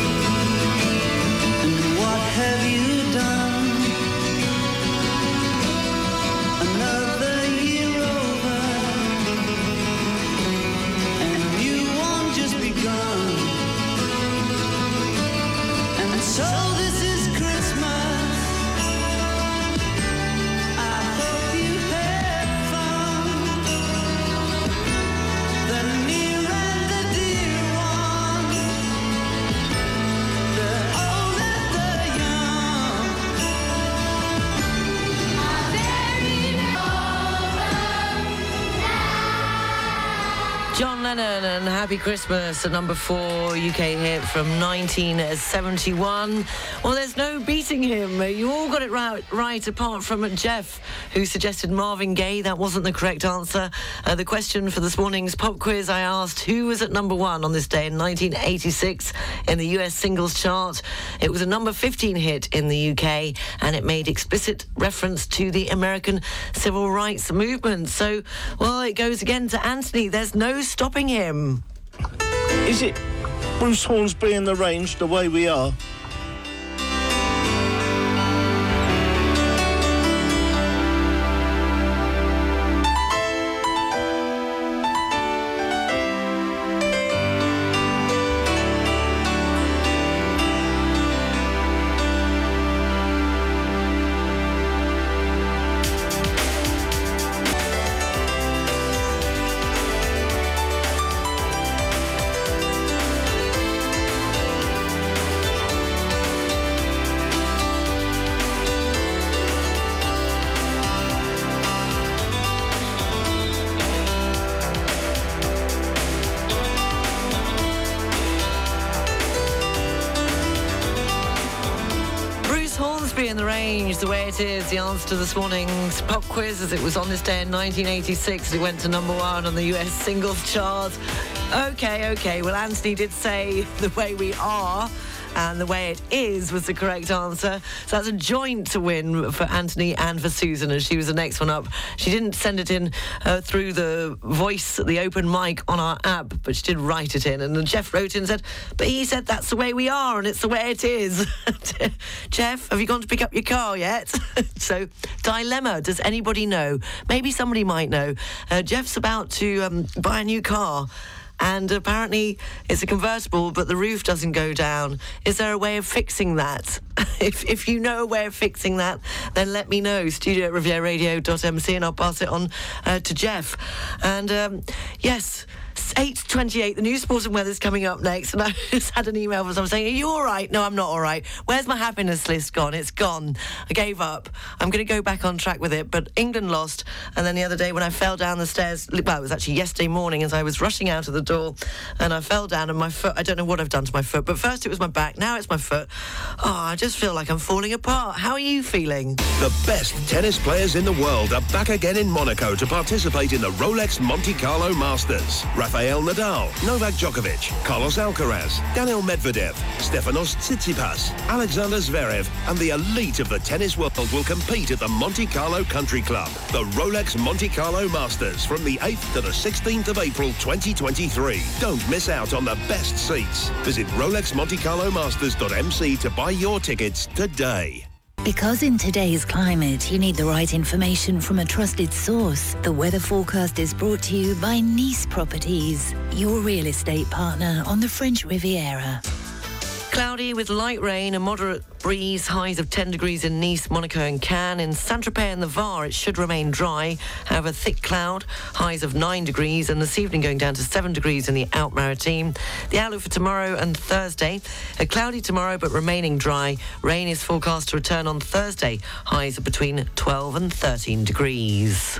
Happy Christmas, a number four UK hit from 1971. Well, there's no beating him. You all got it right, right apart from Jeff, who suggested Marvin Gaye. That wasn't the correct answer. Uh, the question for this morning's pop quiz I asked who was at number one on this day in 1986 in the US singles chart. It was a number 15 hit in the UK and it made explicit reference to the American civil rights movement. So, well, it goes again to Anthony. There's no stopping him. Is it Bruce Hornsby and the Range the way we are? The answer to this morning's pop quiz as it was on this day in 1986. It went to number one on the US singles chart. Okay, okay. Well, Anthony did say [LAUGHS] the way we are. And the way it is was the correct answer. So that's a joint win for Anthony and for Susan, as she was the next one up. She didn't send it in uh, through the voice, the open mic on our app, but she did write it in. And Jeff wrote in and said, But he said that's the way we are, and it's the way it is. [LAUGHS] Jeff, have you gone to pick up your car yet? [LAUGHS] so, dilemma. Does anybody know? Maybe somebody might know. Uh, Jeff's about to um, buy a new car. And apparently it's a convertible, but the roof doesn't go down. Is there a way of fixing that? [LAUGHS] if, if you know a way of fixing that, then let me know. Studio at rivieraradio.mc and I'll pass it on uh, to Jeff. And um, yes, 8.28, the news, sport and weather's coming up next. And I [LAUGHS] just had an email from someone saying, are you all right? No, I'm not all right. Where's my happiness list gone? It's gone. I gave up. I'm going to go back on track with it. But England lost. And then the other day when I fell down the stairs, well, it was actually yesterday morning as I was rushing out of the door and I fell down and my foot, I don't know what I've done to my foot, but first it was my back, now it's my foot. Oh, I just feel like I'm falling apart. How are you feeling? The best tennis players in the world are back again in Monaco to participate in the Rolex Monte Carlo Masters. Rafael Nadal, Novak Djokovic, Carlos Alcaraz, Daniel Medvedev, Stefanos Tsitsipas, Alexander Zverev, and the elite of the tennis world will compete at the Monte Carlo Country Club. The Rolex Monte Carlo Masters from the 8th to the 16th of April 2023. Don't miss out on the best seats. Visit RolexMonteCarloMasters.mc to buy your tickets today. Because in today's climate, you need the right information from a trusted source. The weather forecast is brought to you by Nice Properties, your real estate partner on the French Riviera. Cloudy with light rain, a moderate breeze, highs of 10 degrees in Nice, Monaco and Cannes. In Saint-Tropez and the Var, it should remain dry. However, thick cloud, highs of 9 degrees, and this evening going down to 7 degrees in the Alpes Maritime. The outlook for tomorrow and Thursday, a cloudy tomorrow but remaining dry. Rain is forecast to return on Thursday, highs of between 12 and 13 degrees.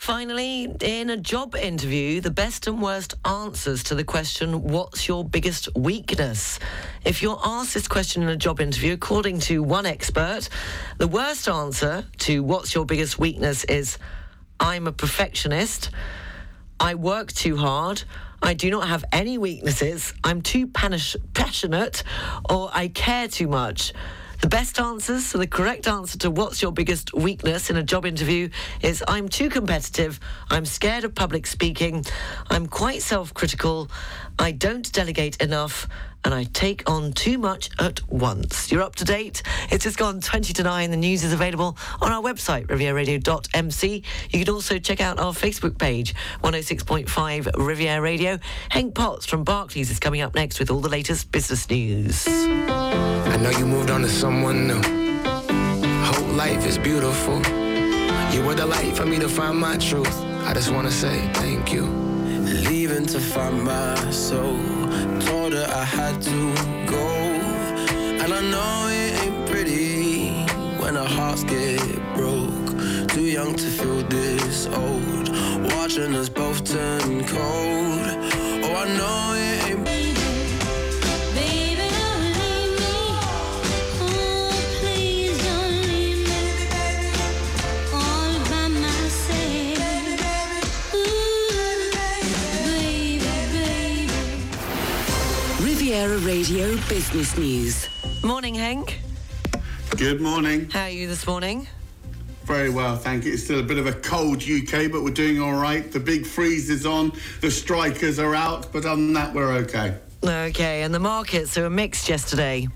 Finally, in a job interview, the best and worst answers to the question, What's your biggest weakness? If you're asked this question in a job interview, according to one expert, the worst answer to What's your biggest weakness is, I'm a perfectionist. I work too hard. I do not have any weaknesses. I'm too passionate or I care too much. The best answers, so the correct answer to what's your biggest weakness in a job interview is I'm too competitive, I'm scared of public speaking, I'm quite self critical, I don't delegate enough, and I take on too much at once. You're up to date. It's just gone 20 to 9. The news is available on our website, rivieraradio.mc. You can also check out our Facebook page, 106.5 Riviera Radio. Henk Potts from Barclays is coming up next with all the latest business news. I know you moved on to someone new. Whole life is beautiful. You were the light for me to find my truth. I just wanna say thank you. Leaving to find my soul. Told her I had to go. And I know it ain't pretty when our hearts get broke. Too young to feel this old. Watching us both turn cold. Oh, I know it Riviera Radio Business News. Morning, Henk. Good morning. How are you this morning? Very well, thank you. It's still a bit of a cold UK, but we're doing all right. The big freeze is on, the strikers are out, but other than that, we're okay. Okay, and the markets were mixed yesterday.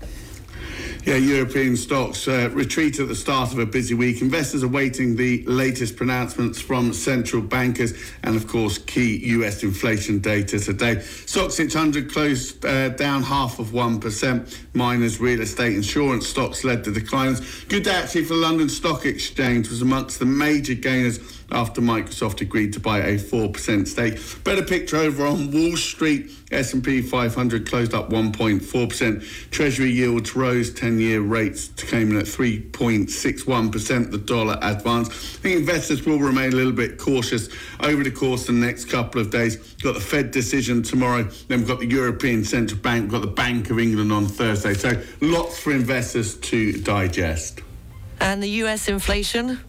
Yeah, European stocks uh, retreat at the start of a busy week. Investors are waiting the latest pronouncements from central bankers and, of course, key US inflation data today. Stoxx 600 closed uh, down half of 1%. Miners, real estate, insurance stocks led the declines. Good day actually for London Stock Exchange was amongst the major gainers after Microsoft agreed to buy a 4% stake. Better picture over on Wall Street. S&P 500 closed up 1.4%. Treasury yields rose. 10-year rates came in at 3.61%. The dollar advanced. I think investors will remain a little bit cautious over the course of the next couple of days. Got the Fed decision tomorrow. Then we've got the European Central Bank. We've got the Bank of England on Thursday. So lots for investors to digest. And the US inflation?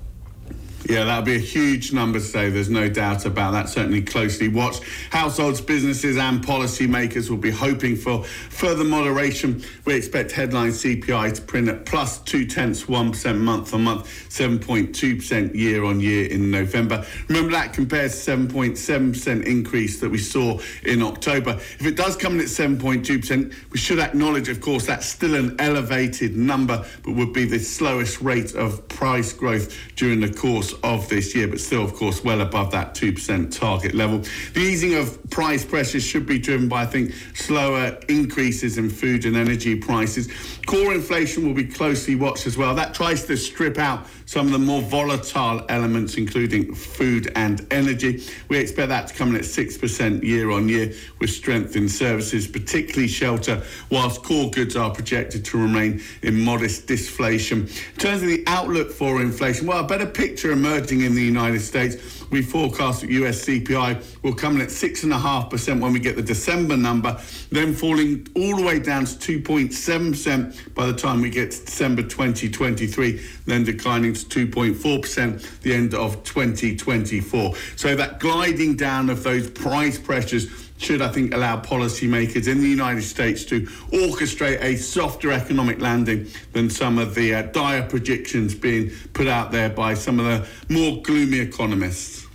Yeah, that'll be a huge number today. There's no doubt about that. Certainly closely watched. Households, businesses, and policymakers will be hoping for further moderation. We expect headline CPI to print at plus two tenths one percent month on month, seven point two percent year on year in November. Remember that compares to seven point seven percent increase that we saw in October. If it does come in at seven point two percent, we should acknowledge, of course, that's still an elevated number, but would be the slowest rate of price growth during the course of this year, but still, of course, well above that 2% target level. The easing of price pressures should be driven by, I think, slower increases in food and energy prices. Core inflation will be closely watched as well. That tries to strip out some of the more volatile elements, including food and energy. We expect that to come in at 6% year on year, with strength in services, particularly shelter, whilst core goods are projected to remain in modest deflation. In terms of the outlook for inflation, well, a better picture emerging in the United States. We forecast that US CPI will come in at 6.5% when we get the December number, then falling all the way down to 2.7% by the time we get to December 2023, then declining to 2.4% the end of 2024. So that gliding down of those price pressures should, I think, allow policymakers in the United States to orchestrate a softer economic landing than some of the uh, dire predictions being put out there by some of the more gloomy economists.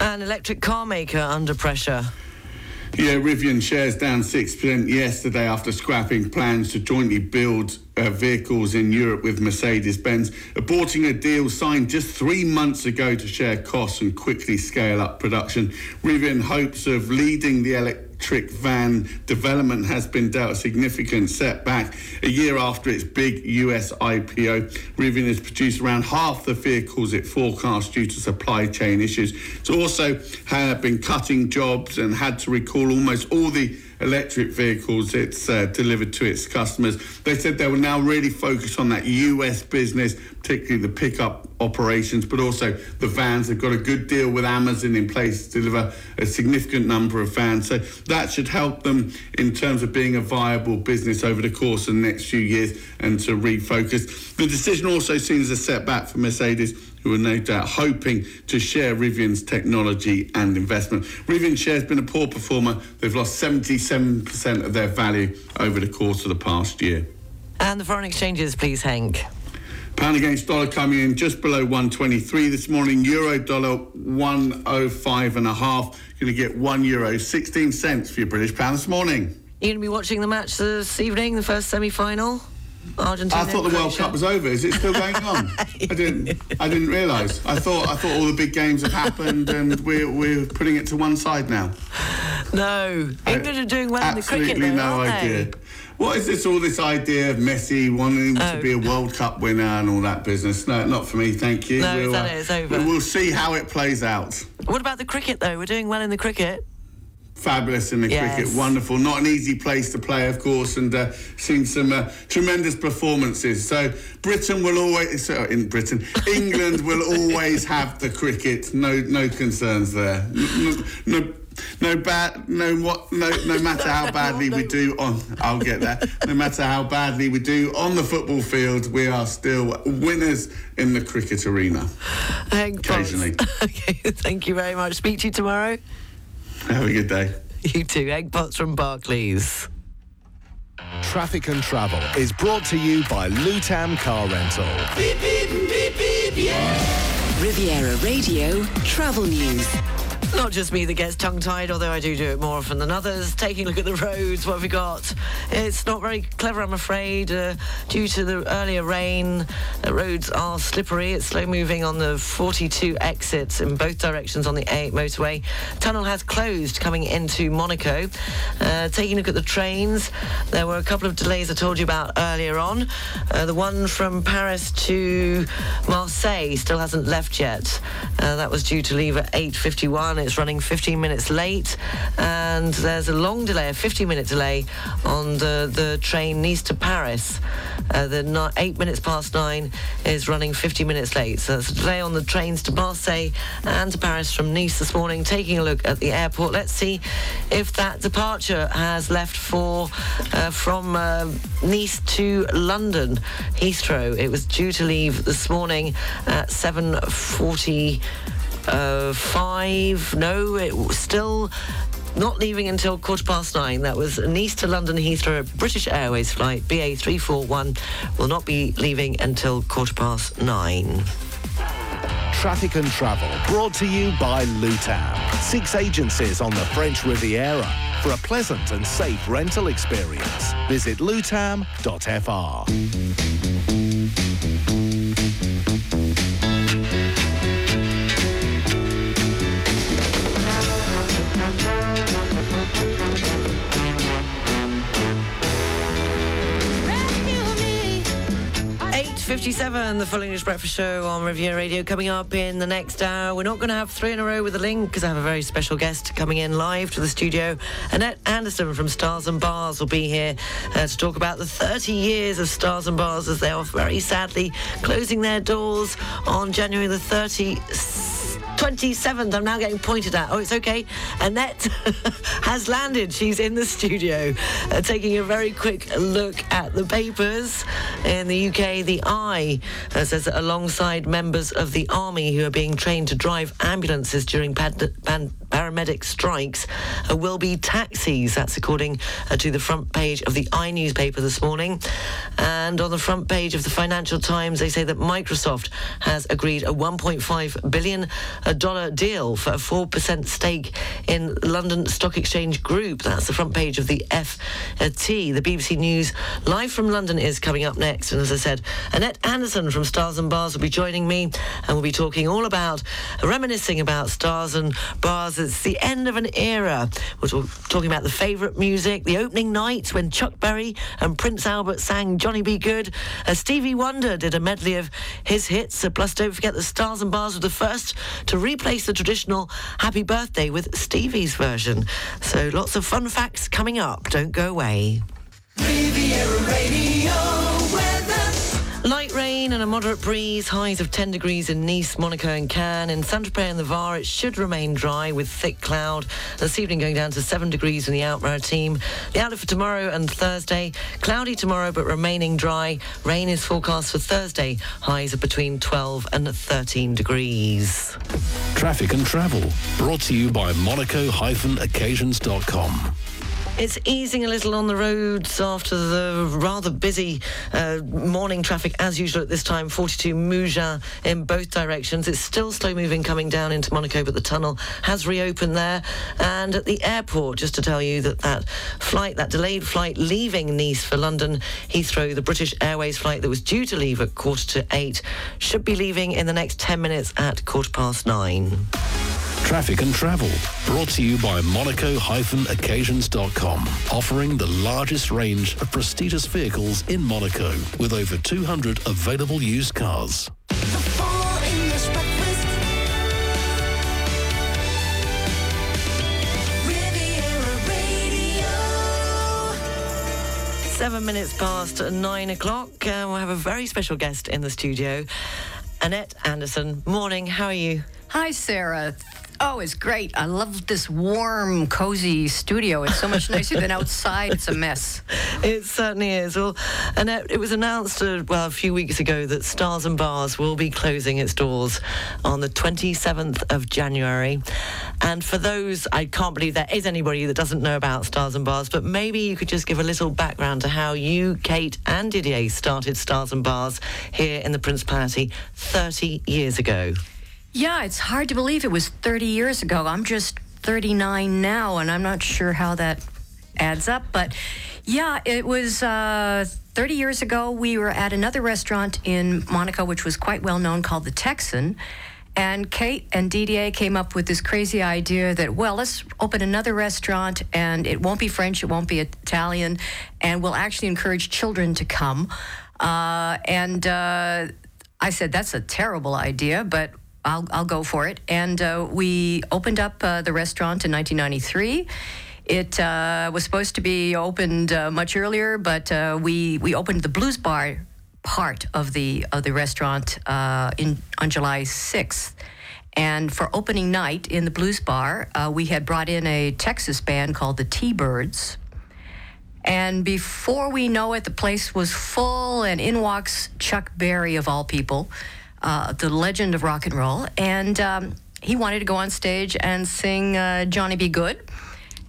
An electric car maker under pressure. Yeah, Rivian shares down 6% yesterday after scrapping plans to jointly build uh, vehicles in Europe with Mercedes Benz, aborting a deal signed just three months ago to share costs and quickly scale up production. Rivian hopes of leading the electric van development has been dealt a significant setback. A year after its big US IPO, Rivian has produced around half the vehicles it forecast due to supply chain issues. It's also been cutting jobs and had to recall almost all the electric vehicles it's uh, delivered to its customers. They said they will now really focus on that US business, particularly the pickup operations, but also the vans. They've got a good deal with Amazon in place to deliver a significant number of vans. So that should help them in terms of being a viable business over the course of the next few years and to refocus. The decision also seems a setback for Mercedes who are no doubt hoping to share Rivian's technology and investment. Rivian shares been a poor performer. They've lost 77% of their value over the course of the past year. And the foreign exchanges, please, Henk. Pound against dollar coming in just below 123 this morning. Euro dollar 105 and a half. Going to get one euro 16 cents for your British pound this morning. You're going to be watching the match this evening, the first semi-final. Argentina. I thought the World Cup was over. Is it still going [LAUGHS] on? I didn't. I didn't realise. I thought. I thought all the big games have happened, and we're we're putting it to one side now. No, England are doing well in the cricket. Absolutely no idea. They? What is this? All this idea of Messi wanting Oh. to be a oh. World Cup winner and all that business? No, not for me. Thank you. No, we'll, that? It's uh, over. We'll see how it plays out. What about the cricket, though? We're doing well in the cricket. Fabulous in the Yes. cricket, wonderful. Not an easy place to play, of course, and uh, seen some uh, tremendous performances. So Britain will always, so in Britain, England [LAUGHS] will always have the cricket. No, no concerns there. No, no, no bad, no what, no, no matter how badly we do on, I'll get that. No matter how badly we do on the football field, we are still winners in the cricket arena. Henk Potts. Occasionally. [LAUGHS] okay, thank you very much. Speak to you tomorrow. Have a good day. [LAUGHS] You too. Egg Potts from Barclays. Traffic and travel is brought to you by Lutam Car Rental. Beep, beep, beep, beep, yeah. Riviera Radio Travel News. Not just me that gets tongue-tied, although I do do it more often than others. Taking a look at the roads, what have we got? It's not very clever, I'm afraid. Uh, due to the earlier rain, the roads are slippery. It's slow-moving on the 42 exits in both directions on the A8 motorway. Tunnel has closed coming into Monaco. Uh, taking a look at the trains, there were a couple of delays I told you about earlier on. Uh, the one from Paris to Marseille still hasn't left yet. Uh, that was due to leave at 8.51. It's running 15 minutes late. And there's a long delay, a 50-minute delay on the, the train Nice to Paris. Uh, the 8 minutes past 9 is running 50 minutes late. So it's a delay on the trains to Marseille and to Paris from Nice this morning. Taking a look at the airport. Let's see if that departure has left for uh, from uh, Nice to London Heathrow. It was due to leave this morning at 7:40. Uh, five. No, it still not leaving until quarter past nine. That was Nice to London Heathrow, British Airways flight BA three four one. Will not be leaving until quarter past nine. Traffic and travel brought to you by Lutam. Six agencies on the French Riviera for a pleasant and safe rental experience. Visit lutam.fr. Eight fifty-seven, the Full English Breakfast Show on Riviera Radio. Coming up in the next hour, we're not going to have three in a row with a link because I have a very special guest coming in live to the studio. Annette Anderson from Stars and Bars will be here uh, to talk about the 30 years of Stars and Bars as they are very sadly closing their doors on January the 30th. 27th. I'm now getting pointed at. Oh, it's okay. Annette [LAUGHS] has landed. She's in the studio, uh, taking a very quick look at the papers. In the UK, the i uh, says that alongside members of the army who are being trained to drive ambulances during paramedic strikes uh, will be taxis. That's according uh, to the front page of the i newspaper this morning. And on the front page of the Financial Times, they say that Microsoft has agreed a 1.5 billion uh, dollar deal for a 4% stake in London Stock Exchange Group. That's the front page of the FT. The BBC News live from London is coming up next. And as I said, Annette Anderson from Stars and Bars will be joining me and we'll be talking all about, reminiscing about Stars and Bars. It's the end of an era. We're talking about the favourite music, the opening night when Chuck Berry and Prince Albert sang Johnny B. Goode. Uh, Stevie Wonder did a medley of his hits. Uh, plus, don't forget the Stars and Bars were the first to replace the traditional Happy Birthday with Stevie's version. So lots of fun facts coming up. Don't go away. Riviera Radio weather. Light rain and a moderate breeze, highs of 10 degrees in Nice, Monaco and Cannes. In Saint-Tropez and the Var, it should remain dry with thick cloud. This evening going down to 7 degrees in the Alpes-Maritimes. The outlook for tomorrow and Thursday, cloudy tomorrow but remaining dry. Rain is forecast for Thursday, highs of between 12 and 13 degrees. Traffic and travel, brought to you by monaco-occasions.com. It's easing a little on the roads after the rather busy uh, morning traffic as usual at this time. 42 Mougins in both directions. It's still slow moving coming down into Monaco, but the tunnel has reopened there. And at the airport, just to tell you that that flight, that delayed flight leaving Nice for London Heathrow, the British Airways flight that was due to leave at quarter to eight, should be leaving in the next 10 minutes at quarter past nine. Traffic and travel, brought to you by monaco-occasions.com, offering the largest range of prestigious vehicles in Monaco, with over 200 available used cars. Seven minutes past nine o'clock. Uh, we'll have a very special guest in the studio, Annette Anderson. Morning, how are you? Hi, Sarah. Oh, it's great. I love this warm, cozy studio. It's so much nicer than outside. It's a mess. [LAUGHS] It certainly is. Well, Annette, it was announced uh, well a few weeks ago that Stars and Bars will be closing its doors on the 27th of January. And for those, I can't believe there is anybody that doesn't know about Stars and Bars, but maybe you could just give a little background to how you, Kate, and Didier started Stars and Bars here in the Principality 30 years ago. Yeah, it's hard to believe it was 30 years ago. I'm just 39 now, and I'm not sure how that adds up. But yeah, it was uh, 30 years ago. We were at another restaurant in Monaco, which was quite well known, called the Texan. And Kate and Didier came up with this crazy idea that, well, let's open another restaurant and it won't be French, it won't be Italian, and we'll actually encourage children to come. Uh, and uh, I said, that's a terrible idea, but I'll, I'll go for it. And uh, we opened up uh, the restaurant in 1993. It uh, was supposed to be opened uh, much earlier, but uh, we we opened the blues bar part of the of the restaurant uh, in on July 6th. And for opening night in the blues bar, we had brought in a Texas band called the T-Birds. And before we know it, the place was full, and in walks Chuck Berry, of all people uh, the legend of rock and roll, and um, he wanted to go on stage and sing uh, Johnny B. Goode.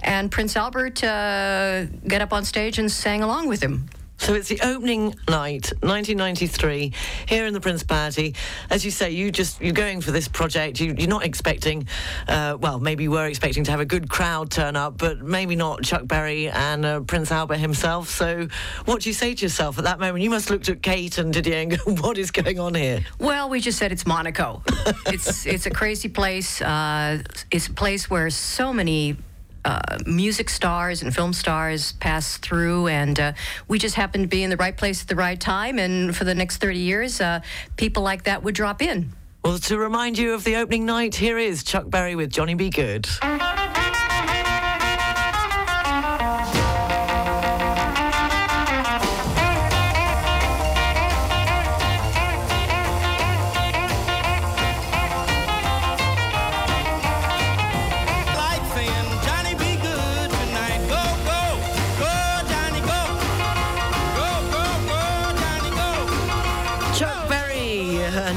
And Prince Albert uh, got up on stage and sang along with him. So it's the opening night, 1993, here in the Principality. As you say, you just you're going for this project. You, are not expecting, uh, well, maybe you were expecting to have a good crowd turn up, but maybe not Chuck Berry and uh, Prince Albert himself. So, what do you say to yourself at that moment? You must have looked at Kate and Didier and go, [LAUGHS] "What is going on here?" Well, we just said it's Monaco. [LAUGHS] it's it's a crazy place. Uh, it's a place where so many uh, music stars and film stars pass through, and uh, we just happened to be in the right place at the right time. And for the next 30 years, uh, people like that would drop in. Well, to remind you of the opening night, here is Chuck Berry with Johnny B. Goode.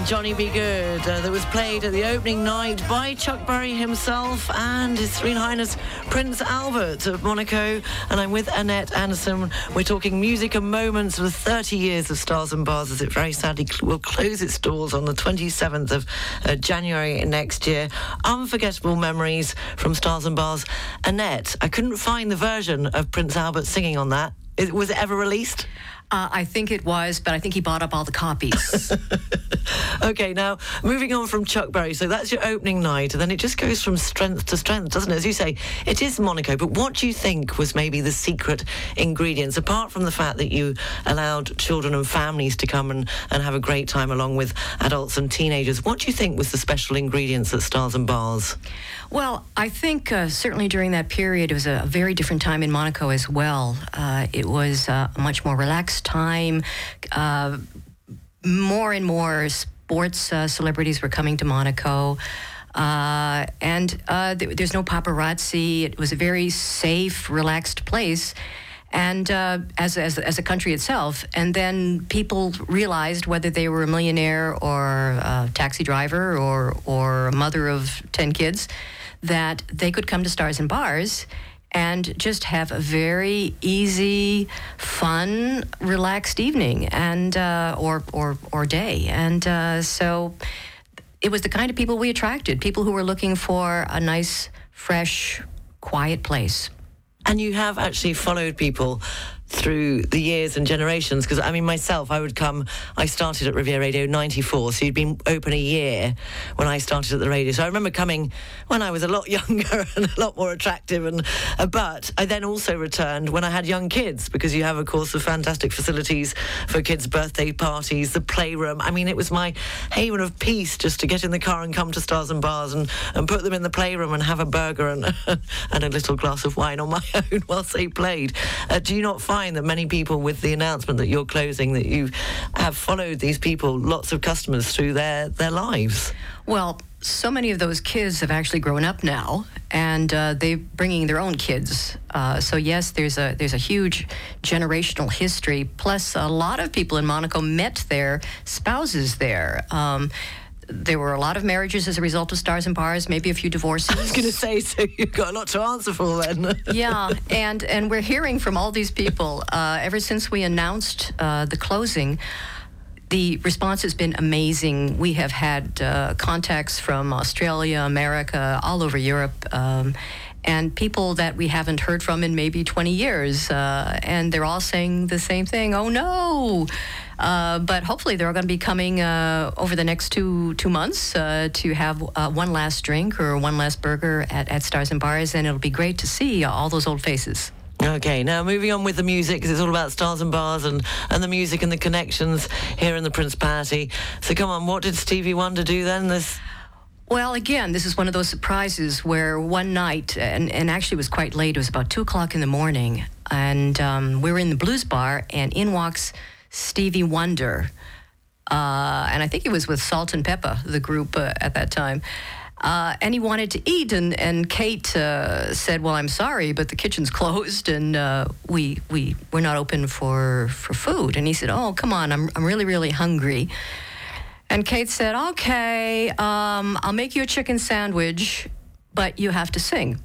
Johnny B. Goode uh, that was played at the opening night by Chuck Berry himself and His Serene Highness Prince Albert of Monaco. And I'm with Annette Anderson. We're talking music and moments the 30 years of Stars and Bars as it very sadly cl- will close its doors on the 27th of uh, January next year. Unforgettable memories from Stars and Bars. Annette, I couldn't find the version of Prince Albert singing on that. Was it ever released? Uh, I think it was, but I think he bought up all the copies. [LAUGHS] Okay, now moving on from Chuck Berry. So that's your opening night, and then it just goes from strength to strength, doesn't it? As you say, it is Monaco. But what do you think was maybe the secret ingredients, apart from the fact that you allowed children and families to come and, and have a great time along with adults and teenagers? What do you think was the special ingredients at Stars and Bars? Well, I think uh, certainly during that period, it was a, very different time in Monaco as well. Uh, it was uh, a much more relaxed time. Uh, more and more sports uh, celebrities were coming to Monaco. Uh, and th- there's no paparazzi. It was a very safe, relaxed place and uh, as, as, as a country itself. And then people realized whether they were a millionaire or a taxi driver or, or a mother of 10 kids that they could come to Stars and Bars and just have a very easy, fun, relaxed evening and uh, or, or or day. And uh, so it was the kind of people we attracted, people who were looking for a nice, fresh, quiet place. And you have actually followed people through the years and generations because I mean myself I would come I started at Riviera Radio 94 so you'd been open a year when I started at the radio. So I remember coming when I was a lot [LAUGHS] younger and a lot more attractive and uh, but I then also returned when I had young kids because you have of course the fantastic facilities for kids birthday parties the playroom. I mean it was my haven of peace just to get in the car and come to Stars and Bars and, and put them in the playroom and have a burger and, [LAUGHS] and a little glass of wine on my [LAUGHS] own whilst they played. Uh, do you not find find that many people, with the announcement that you're closing, that you have followed these people, lots of customers through their, their lives? Well, so many of those kids have actually grown up now, and uh, they're bringing their own kids. Uh, so yes, there's a there's a huge generational history. Plus, a lot of people in Monaco met their spouses there. Um, there were a lot of marriages as a result of stars and bars, maybe a few divorces. I was going to say, so you've got a lot to answer for then. [LAUGHS] yeah, and and we're hearing from all these people uh, ever since we announced uh, the closing. The response has been amazing. We have had uh, contacts from Australia, America, all over Europe. Um, and people that we haven't heard from in maybe 20 years. Uh, and they're all saying the same thing oh no. Uh, but hopefully they're going to be coming uh, over the next two two months uh, to have uh, one last drink or one last burger at, at Stars and Bars, and it'll be great to see all those old faces. Okay, now moving on with the music, because it's all about stars and bars and, and the music and the connections here in the Principality. So come on, what did Stevie Wonder do then? This well, again, this is one of those surprises where one night, and, and actually it was quite late, it was about 2 o'clock in the morning, and um, we were in the blues bar, and in walks Stevie Wonder. Uh, and I think he was with Salt-N-Pepa, the group uh, at that time. Uh, and he wanted to eat, and, and Kate uh, said, "Well, I'm sorry, but the kitchen's [LAUGHS] closed, and uh, we we we're not open for for food." And he said, "Oh, come on, I'm I'm really really hungry." And Kate said, Okay, um, I'll make you a chicken sandwich, but you have to sing.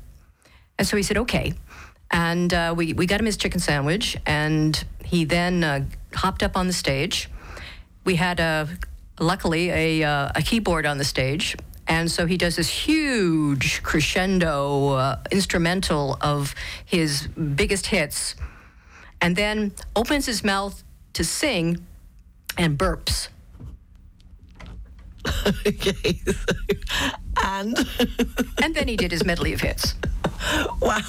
And so he said, Okay. And uh, we, we got him his chicken sandwich, and he then uh, hopped up on the stage. We had, luckily, a, uh, a keyboard on the stage. And so he does this huge crescendo uh, instrumental of his biggest hits, and then opens his mouth to sing and burps okay. and and then he did his medley of hits. Wow.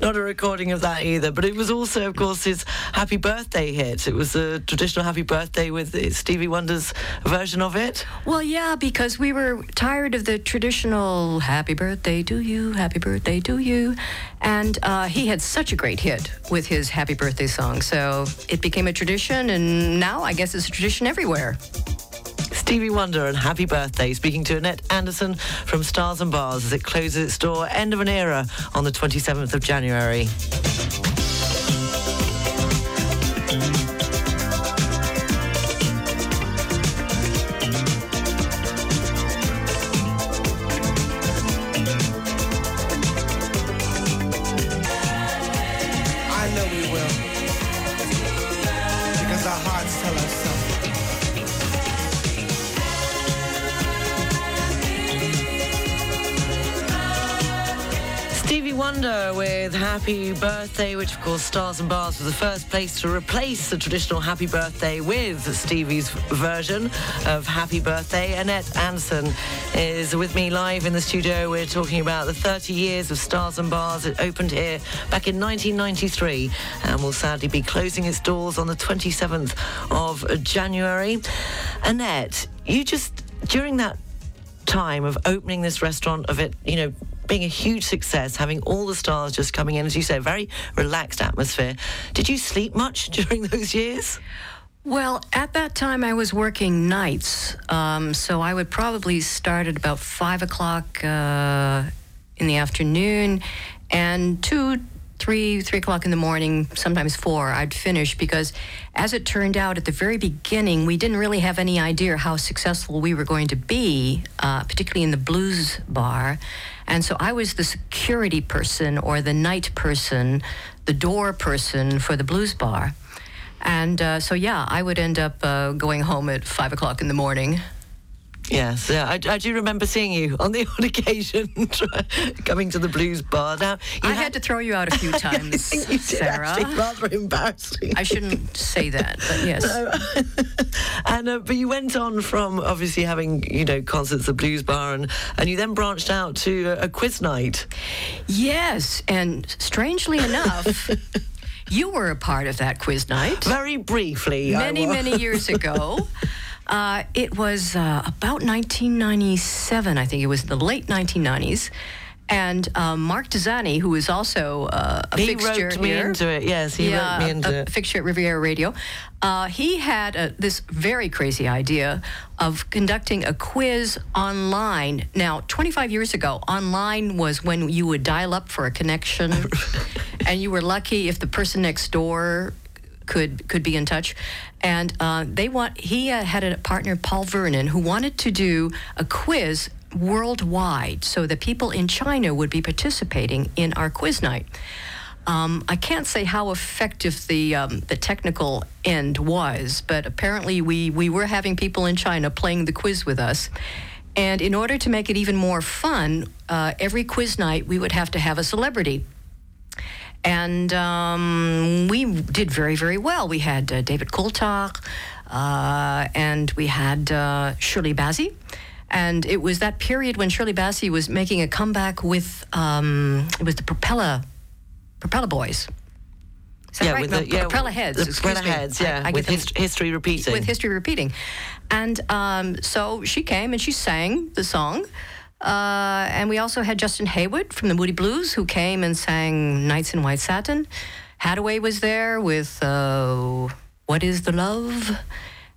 Not a recording of that either, but it was also, of course, his happy birthday hit. It was a traditional happy birthday with Stevie Wonder's version of it. Well, yeah, because we were tired of the traditional happy birthday to you, happy birthday to you. And uh, he had such a great hit with his happy birthday song. So it became a tradition, and now I guess it's a tradition everywhere. Stevie Wonder and happy birthday. Speaking to Annette Anderson from Stars and Bars as it closes its door. End of an era on the 27th of January. Happy Birthday, which of course Stars and Bars was the first place to replace the traditional Happy Birthday with Stevie's version of Happy Birthday. Annette Anson is with me live in the studio. We're talking about the 30 years of Stars and Bars. It opened here back in 1993 and will sadly be closing its doors on the 27th of January. Annette, you just, during that time of opening this restaurant, of it, you know, being a huge success, having all the stars just coming in, as you say, very relaxed atmosphere. Did you sleep much [LAUGHS] during those years? Well, at that time I was working nights, um, so I would probably start at about five o'clock uh, in the afternoon, and two, three, three o'clock in the morning, sometimes four, I'd finish because, as it turned out, at the very beginning, we didn't really have any idea how successful we were going to be, uh, particularly in the blues bar. And so I was the security person or the night person, the door person for the blues bar. And uh, so, yeah, I would end up uh, going home at five o'clock in the morning. Yes, yeah, I, I, do remember seeing you on the [LAUGHS] odd occasion [LAUGHS] coming to the blues bar. Now, I had, had, to throw you out a few [LAUGHS] times, Sarah. Actually, rather embarrassing. I shouldn't say that, but yes. No. and uh, but you went on from obviously having you know concerts at the blues bar, and and you then branched out to a, a quiz night. Yes, and strangely enough. You were a part of that quiz night. Very briefly. Many, many years ago. Uh, it was uh, about 1997, I think it was the late 1990s. And um, Mark Desani, who is also uh, a he fixture wrote me here, into it. Yes, he yeah, wrote me into a it. fixture at Riviera Radio. Uh, he had a, this very crazy idea of conducting a quiz online. Now, 25 years ago, online was when you would dial up for a connection, [LAUGHS] and you were lucky if the person next door could could be in touch. And uh, they want he uh, had a partner, Paul Vernon, who wanted to do a quiz worldwide, so that people in China would be participating in our quiz night. Um, I can't say how effective the um, the technical end was, but apparently we we were having people in China playing the quiz with us. And in order to make it even more fun, uh, every quiz night we would have to have a celebrity and um, we did very, very well. We had uh, David Coulthard, uh, and we had uh, Shirley Bassey. And it was that period when Shirley Bassey was making a comeback with um, it was the Propeller Propeller Boys. yeah, right? with no, the yeah, Propeller Heads. The Propeller me. Heads, yeah, I, I with hist- history repeating. With history repeating, and um, so she came and she sang the song. Uh, and we also had Justin Hayward from the Moody Blues who came and sang Nights in White Satin. Haddaway was there with uh, What is the Love?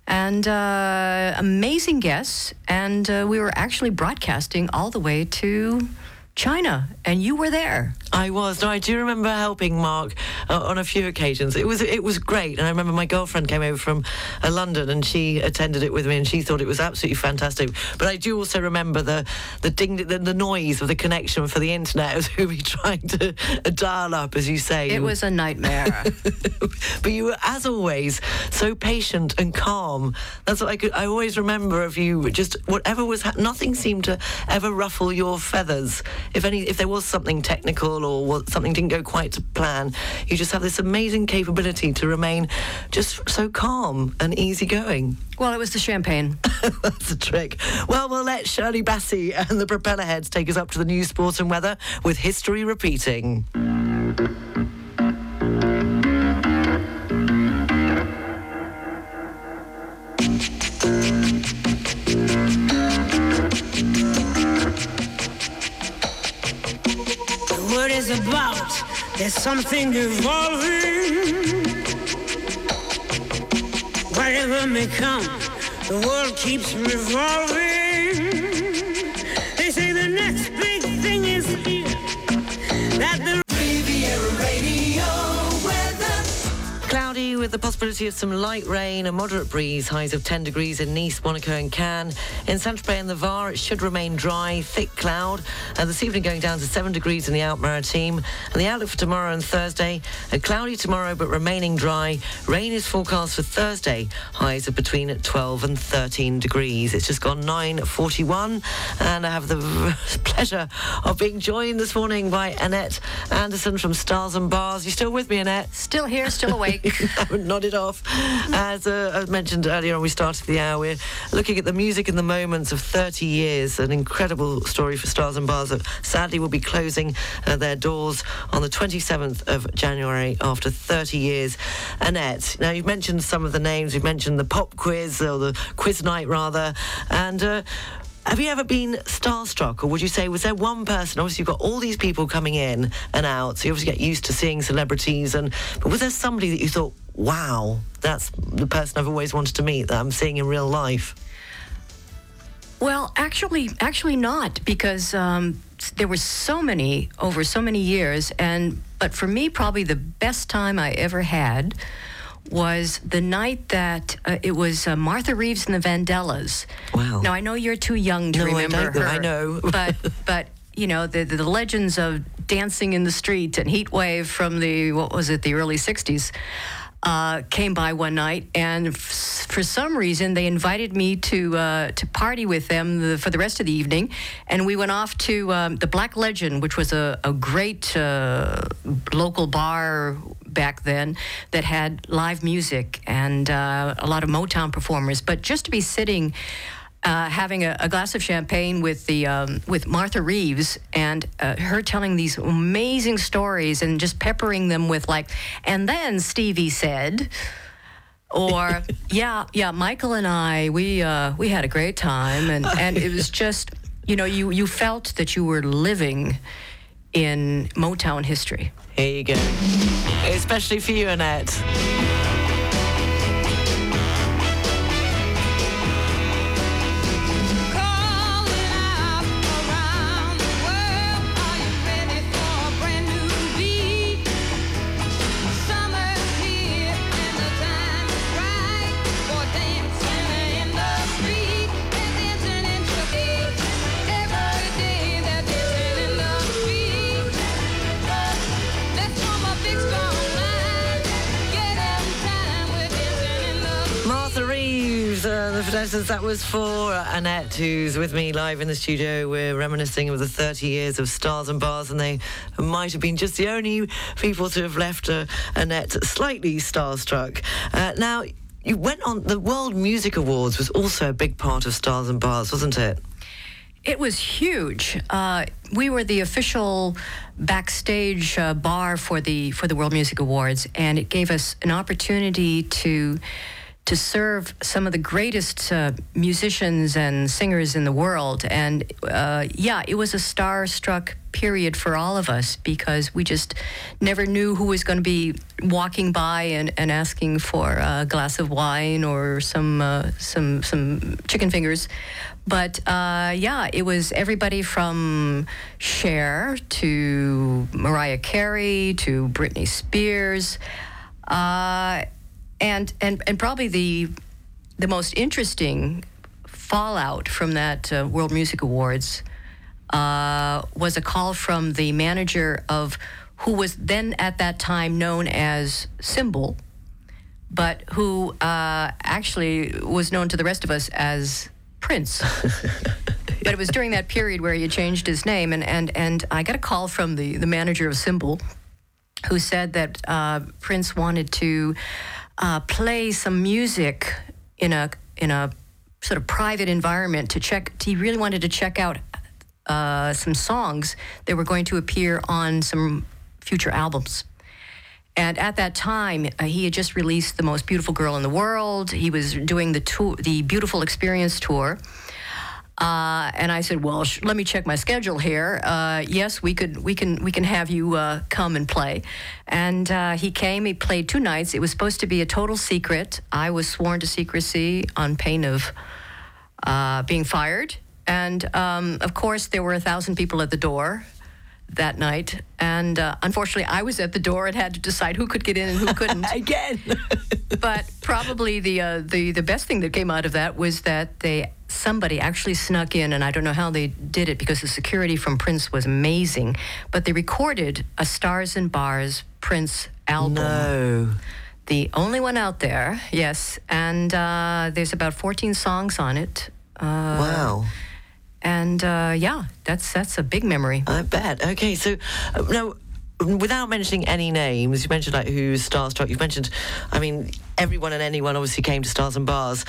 And uh, amazing guests. And uh, we were actually broadcasting all the way to China, and you were there. I was. No, I do remember helping Mark uh, on a few occasions. It was it was great, and I remember my girlfriend came over from uh, London and she attended it with me, and she thought it was absolutely fantastic. But I do also remember the the ding the, the noise of the connection for the internet [LAUGHS] as we were trying to uh, dial up, as you say. It was a nightmare. [LAUGHS] but you were, as always, so patient and calm. That's what I could. I always remember of you. Just whatever was, ha- nothing seemed to ever ruffle your feathers. If any, if there was something technical or something didn't go quite to plan, you just have this amazing capability to remain just so calm and easygoing. Well, it was the champagne. [LAUGHS] That's the trick. Well, we'll let Shirley Bassey and the Propeller Heads take us up to the news, sport, and weather with history repeating. About, there's something evolving. Whatever may come, the world keeps revolving. With the possibility of some light rain, a moderate breeze, highs of 10 degrees in Nice, Monaco, and Cannes. In Saint-Tropez and the Var, it should remain dry, thick cloud. And this evening going down to 7 degrees in the Alpes-Maritimes. And the outlook for tomorrow and Thursday, a cloudy tomorrow but remaining dry. Rain is forecast for Thursday, highs of between 12 and 13 degrees. It's just gone 9.41, and I have the [LAUGHS] pleasure of being joined this morning by Annette Anderson from Stars and Bars. You still with me, Annette? Still here, still awake. [LAUGHS] [LAUGHS] nodded off. As uh, I mentioned earlier on, we started the hour. We're looking at the music and the moments of 30 years. An incredible story for Stars and Bars that sadly will be closing uh, their doors on the 27th of January after 30 years. Annette, now you've mentioned some of the names. You've mentioned the pop quiz or the quiz night rather, and. Uh, have you ever been starstruck, or would you say was there one person? Obviously, you've got all these people coming in and out, so you obviously get used to seeing celebrities. And but was there somebody that you thought, "Wow, that's the person I've always wanted to meet that I'm seeing in real life"? Well, actually, actually not, because um, there were so many over so many years, and but for me, probably the best time I ever had was the night that uh, it was uh, Martha Reeves and the Vandellas. Wow. Now I know you're too young to No, I remember don't her. I know. [LAUGHS] but but you know the, the legends of dancing in the street and heat wave from the what was it the early 60s uh, came by one night, and f- for some reason they invited me to uh, to party with them the, for the rest of the evening, and we went off to um, the Black Legend, which was a, a great uh, local bar back then that had live music and uh, a lot of Motown performers. But just to be sitting. Uh, having a, a glass of champagne with the um, with Martha Reeves and uh, her telling these amazing stories and just peppering them with like, and then Stevie said, or [LAUGHS] yeah, yeah, Michael and I we uh, we had a great time and [LAUGHS] and it was just you know you you felt that you were living in Motown history. Here you go, especially for you, Annette. Uh, that was for Annette, who's with me live in the studio. We're reminiscing of the 30 years of Stars and Bars, and they might have been just the only people to have left uh, Annette slightly starstruck. Uh, now, you went on, the World Music Awards was also a big part of Stars and Bars, wasn't it? It was huge. Uh, we were the official backstage uh, bar for the for the World Music Awards, and it gave us an opportunity to to serve some of the greatest uh, musicians and singers in the world. And uh, yeah, it was a star-struck period for all of us because we just never knew who was going to be walking by and, and asking for a glass of wine or some uh, some some chicken fingers. But uh, yeah, it was everybody from Cher to Mariah Carey to Britney Spears. Uh, and, and, and probably the, the most interesting fallout from that uh, World Music Awards uh, was a call from the manager of who was then at that time known as Symbol, but who uh, actually was known to the rest of us as Prince. [LAUGHS] but it was during that period where he changed his name, and, and, and I got a call from the, the manager of Symbol who said that uh, Prince wanted to uh, play some music in a in a sort of private environment to check. He really wanted to check out uh, some songs that were going to appear on some future albums. And at that time, uh, he had just released "The Most Beautiful Girl in the World." He was doing the tour, the Beautiful Experience tour. Uh, and I said, "Well, sh- let me check my schedule here. Uh, yes, we could, we can, we can have you uh, come and play." And uh, he came. He played two nights. It was supposed to be a total secret. I was sworn to secrecy on pain of uh, being fired. And um, of course, there were a thousand people at the door that night, and uh, unfortunately, I was at the door and had to decide who could get in and who couldn't. [LAUGHS] Again. but probably the uh, the the best thing that came out of that was that they somebody actually snuck in, and I don't know how they did it because the security from Prince was amazing. But they recorded a Stars and Bars Prince album. No. The only one out there, yes, and uh, there's about 14 songs on it. Uh, Wow. And uh, yeah, that's that's a big memory. I bet. Okay, so uh, no, without mentioning any names, you mentioned like who's starstruck. You've mentioned, I mean, everyone and anyone obviously came to Stars and Bars.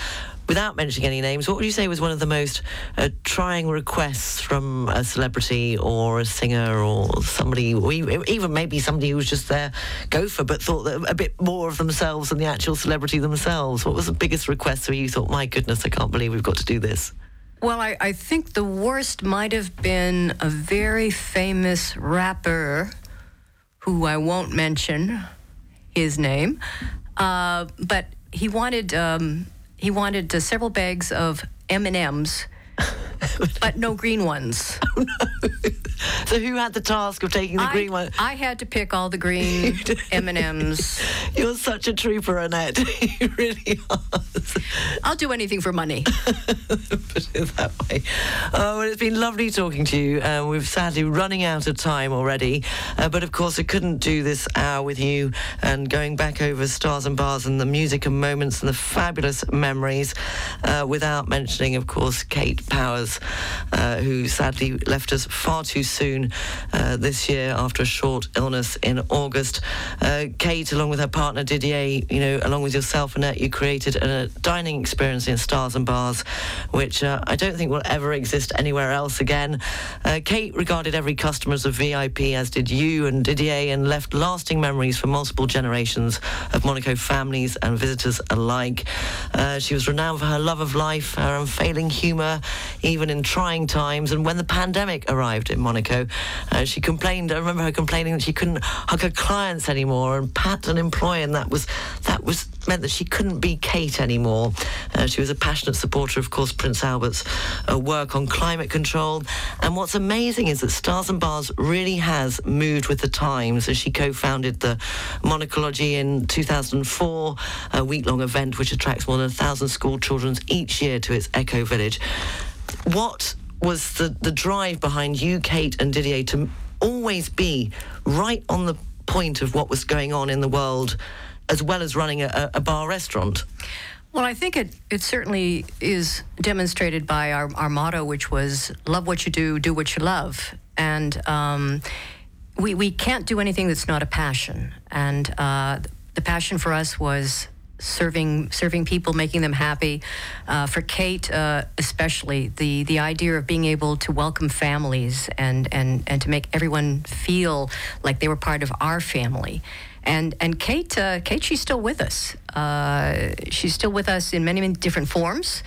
Without mentioning any names, what would you say was one of the most uh, trying requests from a celebrity or a singer or somebody, or even maybe somebody who was just there, gopher, but thought a bit more of themselves than the actual celebrity themselves? What was the biggest request where you thought, my goodness, I can't believe we've got to do this? Well, I, I think the worst might have been a very famous rapper who I won't mention his name, uh, but he wanted um, he wanted uh, several bags of M and M's, [LAUGHS] but no green ones. [LAUGHS] So who had the task of taking the I, green one? I had to pick all the green M and M's. You're such a trooper, Annette. [LAUGHS] you really are. I'll do anything for money. Put it that way. Oh, well, it's been lovely talking to you. Uh, we're sadly running out of time already. Uh, but of course, I couldn't do this hour with you and going back over stars and bars and the music and moments and the fabulous memories uh, without mentioning, of course, Kate Powers, uh, who sadly left us far too soon uh, this year after a short illness in August. Uh, Kate, along with her partner Didier, you know, along with yourself, Annette, you created a dining experience in Stars and Bars, which uh, I don't think will ever exist anywhere else again. Uh, Kate regarded every customer as a VIP, as did you and Didier, and left lasting memories for multiple generations of Monaco families and visitors alike. Uh, she was renowned for her love of life, her unfailing humour, even in trying times. And when the pandemic arrived in Monaco, uh, she complained. I remember her complaining that she couldn't hug her clients anymore and pat an employee, and that was that was meant that she couldn't be Kate anymore. Uh, she was a passionate supporter, of course, Prince Albert's uh, work on climate control. And what's amazing is that Stars and Bars really has moved with the times. As she co-founded the Monacology in 2004, a week-long event which attracts more than a thousand school children each year to its Echo Village. What was the, the drive behind you, Kate and Didier, to always be right on the point of what was going on in the world, as well as running a, a bar restaurant? Well, I think it, it certainly is demonstrated by our, our motto, which was love what you do, do what you love. And um, we, we can't do anything that's not a passion. And uh, the passion for us was serving serving people, making them happy. Uh, for Kate, uh, especially the the idea of being able to welcome families and and and to make everyone feel like they were part of our family. And and Kate, uh, Kate, she's still with us. Uh, she's still with us in many, many different forms.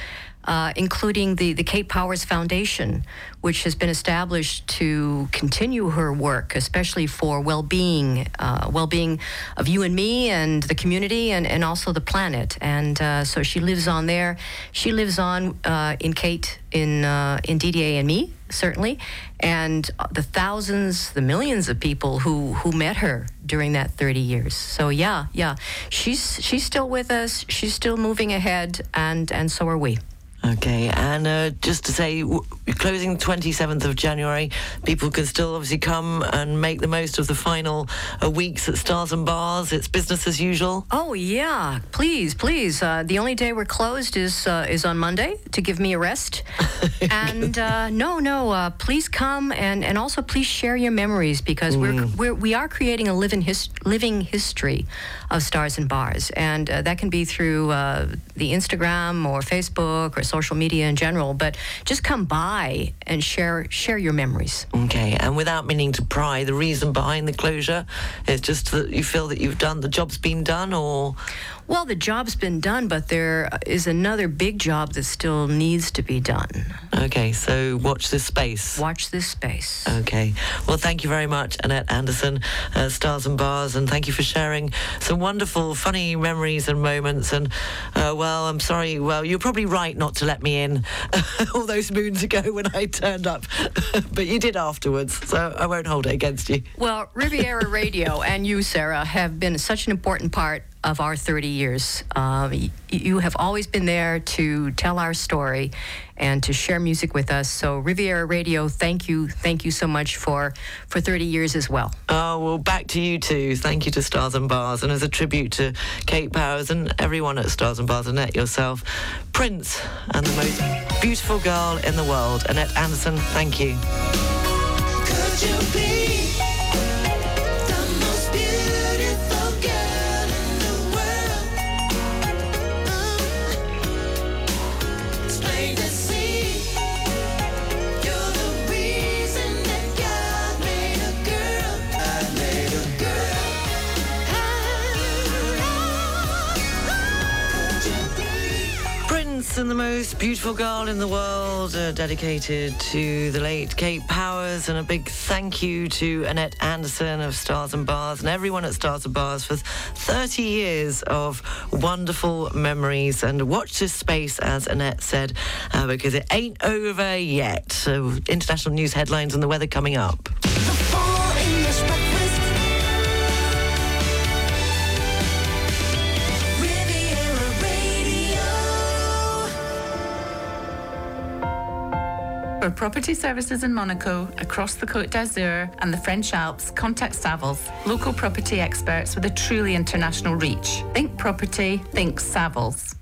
Uh, including the, the Kate Powers Foundation, which has been established to continue her work, especially for well-being, uh, well-being of you and me and the community and, and also the planet. And uh, so she lives on there. She lives on uh, in Kate, in in Didier and me, certainly, and the thousands, the millions of people who who met her during that 30 years. So yeah, yeah, she's she's still with us. She's still moving ahead, and and so are we. Okay, and uh, just to say, w- closing 27th of January, people can still obviously come and make the most of the final uh, weeks at Stars and Bars. It's business as usual. Oh yeah, please, please. Uh, the only day we're closed is uh, is on Monday to give me a rest. [LAUGHS] and uh, no, no, uh, please come and, and also please share your memories because we're, we're we are creating a living his, living history of Stars and Bars, and uh, that can be through uh, the Instagram or Facebook or social media in general. But just come by and share share your memories. Okay, and without meaning to pry, the reason behind the closure is just that you feel that you've done the job's been done, or Well, the job's been done, but there is another big job that still needs to be done. Okay, so watch this space. Watch this space. Okay. Well, thank you very much, Annette Anderson, uh, Stars and Bars, and thank you for sharing some wonderful, funny memories and moments. And, uh, well, I'm sorry. Well, you're probably right not to let me in [LAUGHS] all those moons ago when I turned up, [LAUGHS] but you did afterwards, so I won't hold it against you. Well, Riviera Radio and you, Sarah, have been such an important part of our 30 years. Uh, y- you have always been there to tell our story and to share music with us. So Riviera Radio, thank you, thank you so much for for 30 years as well. Oh, well, back to you too. Thank you to Stars and Bars. And as a tribute to Kate Powers and everyone at Stars and Bars, Annette yourself, Prince, and the most beautiful girl in the world, Annette Anderson, thank you. Beautiful girl in the world, uh, dedicated to the late Kate Powers, and a big thank you to Annette Anderson of Stars and Bars and everyone at Stars and Bars for 30 years of wonderful memories. And watch this space, as Annette said, uh, because it ain't over yet. So, international news headlines and the weather coming up. For property services in Monaco, across the Côte d'Azur and the French Alps, contact Savills, local property experts with a truly international reach. Think property, think Savills.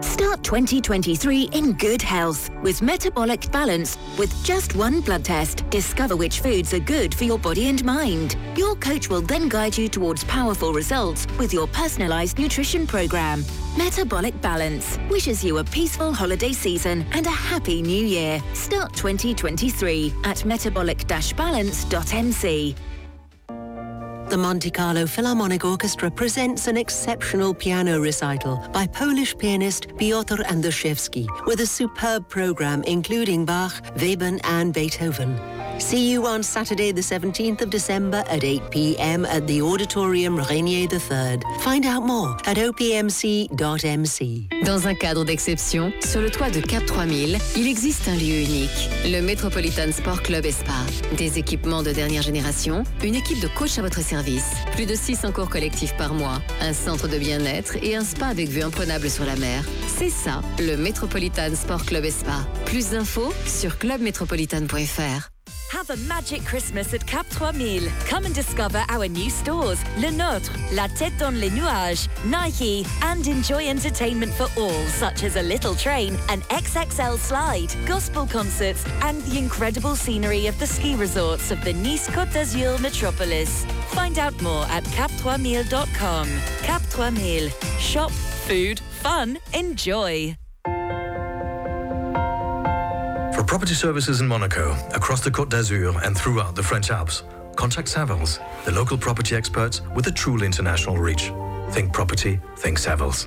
Start 2023 in good health with Metabolic Balance. With just one blood test, discover which foods are good for your body and mind. Your coach will then guide you towards powerful results with your personalized nutrition program. Metabolic Balance wishes you a peaceful holiday season and a happy new year. Start 2023 at metabolic-balance.mc. The Monte Carlo Philharmonic Orchestra presents an exceptional piano recital by Polish pianist Piotr Anderszewski with a superb program including Bach, Webern and Beethoven. See you on Saturday the 17th of December at 8 p.m. at the Auditorium Régnier III. Find out more at opmc.mc. Dans un cadre d'exception, sur le toit de Cap 3000, il existe un lieu unique, le Metropolitan Sport Club et Spa. Des équipements de dernière génération, une équipe de coach à votre service, plus de 600 cours collectifs par mois, un centre de bien-être et un spa avec vue imprenable sur la mer. C'est ça, le Metropolitan Sport Club et Spa. Plus d'infos sur clubmetropolitan.fr. Have a magic Christmas at Cap 3000. Come and discover our new stores, Lenôtre, La Tête dans les Nuages, Nike, and enjoy entertainment for all, such as a little train, an XXL slide, gospel concerts, and the incredible scenery of the ski resorts of the Nice Côte d'Azur metropolis. Find out more at cap3000.com. Cap 3000. Shop, food, fun, enjoy. For property services in Monaco, across the Côte d'Azur and throughout the French Alps, contact Savills, the local property experts with a truly international reach. Think property, think Savills.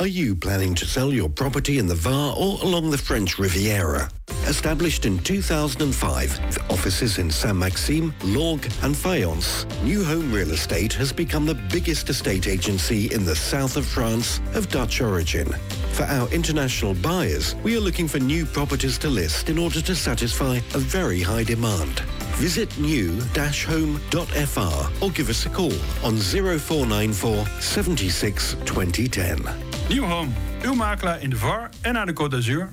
Are you planning to sell your property in the Var or along the French Riviera? Established in 2005 with offices in Sainte-Maxime, Lorgues and Fayence, New Home Real Estate has become the biggest estate agency in the south of France of Dutch origin. For our international buyers, we are looking for new properties to list in order to satisfy a very high demand. Visit new-home.fr or give us a call on 0494 76 2010. Nieuw Home, uw makelaar in de VAR en aan de Côte d'Azur.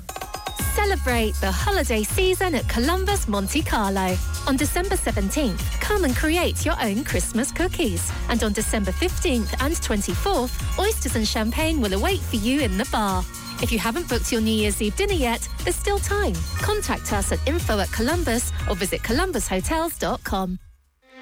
Celebrate the holiday season at Columbus Monte Carlo. On December 17th, come and create your own Christmas cookies. And on December 15th and 24th, oysters and champagne will await for you in the bar. If you haven't booked your New Year's Eve dinner yet, there's still time. Contact us at info at Columbus or visit columbushotels.com.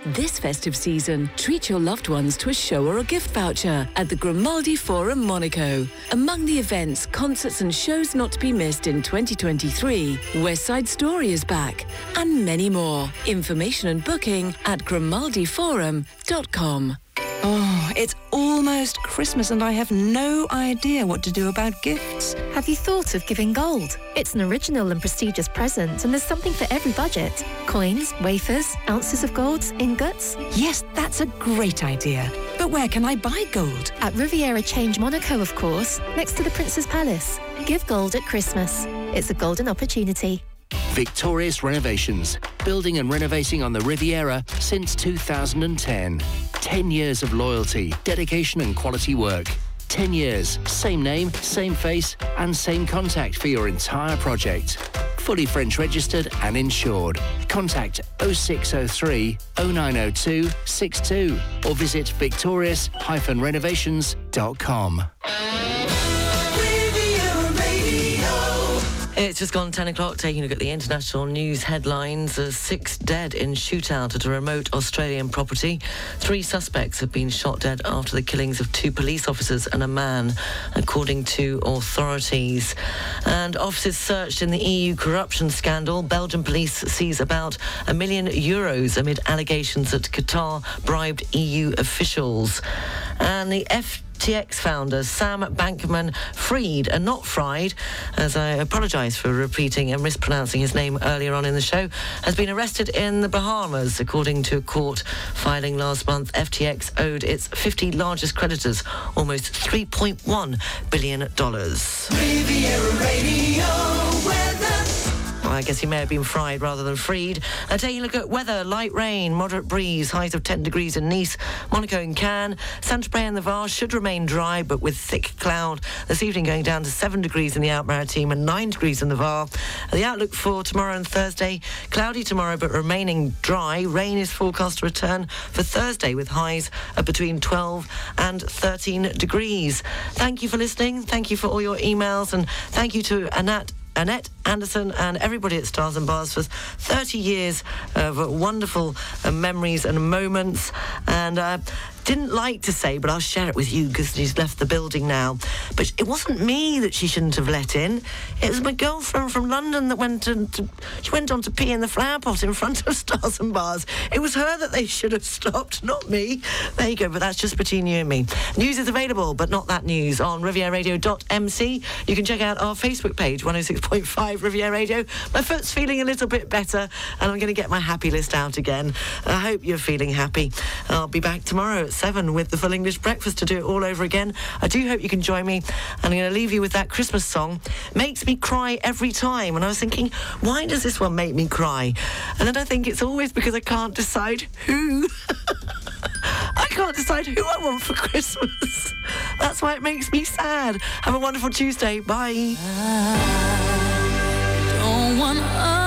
This festive season, treat your loved ones to a show or a gift voucher at the Grimaldi Forum Monaco. Among the events, concerts and shows not to be missed in 2023, West Side Story is back, and many more. Information and booking at grimaldiforum.com. Oh, it's almost Christmas and I have no idea what to do about gifts. Have you thought of giving gold? It's an original and prestigious present, and there's something for every budget. Coins, wafers, ounces of gold, ingots. Yes, that's a great idea. But where can I buy gold? At Riviera Change Monaco, of course, next to the Prince's Palace. Give gold at Christmas. It's a golden opportunity. Victorious Renovations, building and renovating on the Riviera since 2010. 10 years of loyalty, dedication and quality work. 10 years, same name, same face and same contact for your entire project. Fully French registered and insured. Contact 0603 0902 62 or visit victorious-renovations.com. It's just gone 10 o'clock, taking a look at the international news headlines. Uh, six dead in shootout at a remote Australian property. Three suspects have been shot dead after the killings of two police officers and a man, according to authorities. And officers searched in the EU corruption scandal. Belgian police seize about a million euros amid allegations that Qatar bribed EU officials. And the F FTX founder Sam Bankman Fried, and not Fried, as I apologise for repeating and mispronouncing his name earlier on in the show, has been arrested in the Bahamas. According to a court filing last month, FTX owed its 50 largest creditors almost $3.1 billion. Riviera Radio. I guess he may have been fried rather than freed. A look at weather, light rain, moderate breeze, highs of 10 degrees in Nice, Monaco and Cannes. Saint-Tropez and the Var should remain dry, but with thick cloud. This evening going down to 7 degrees in the Alpes-Maritimes and 9 degrees in the Var. The outlook for tomorrow and Thursday, cloudy tomorrow, but remaining dry. Rain is forecast to return for Thursday with highs of between 12 and 13 degrees. Thank you for listening. Thank you for all your emails and thank you to Annette Annette Anderson and everybody at Stars and Bars for 30 years of wonderful uh, memories and moments. And uh, didn't like to say, but I'll share it with you because she's left the building now. But it wasn't me that she shouldn't have let in. It was my girlfriend from London that went to, to she went on to pee in the flower pot in front of [LAUGHS] Stars and Bars. It was her that they should have stopped, not me. There you go. But that's just between you and me. News is available, but not that news on rivieraradio.mc. You can check out our Facebook page, 106.5 Riviera Radio. My foot's feeling a little bit better, and I'm going to get my happy list out again. I hope you're feeling happy. I'll be back tomorrow at 7 with the full English breakfast to do it all over again. I do hope you can join me. And I'm going to leave you with that Christmas song. Makes me cry every time. And I was thinking, why does this one make me cry? And then I think it's always because I can't decide who. [LAUGHS] I can't decide who I want for Christmas. [LAUGHS] That's why it makes me sad. Have a wonderful Tuesday. Bye. Don't one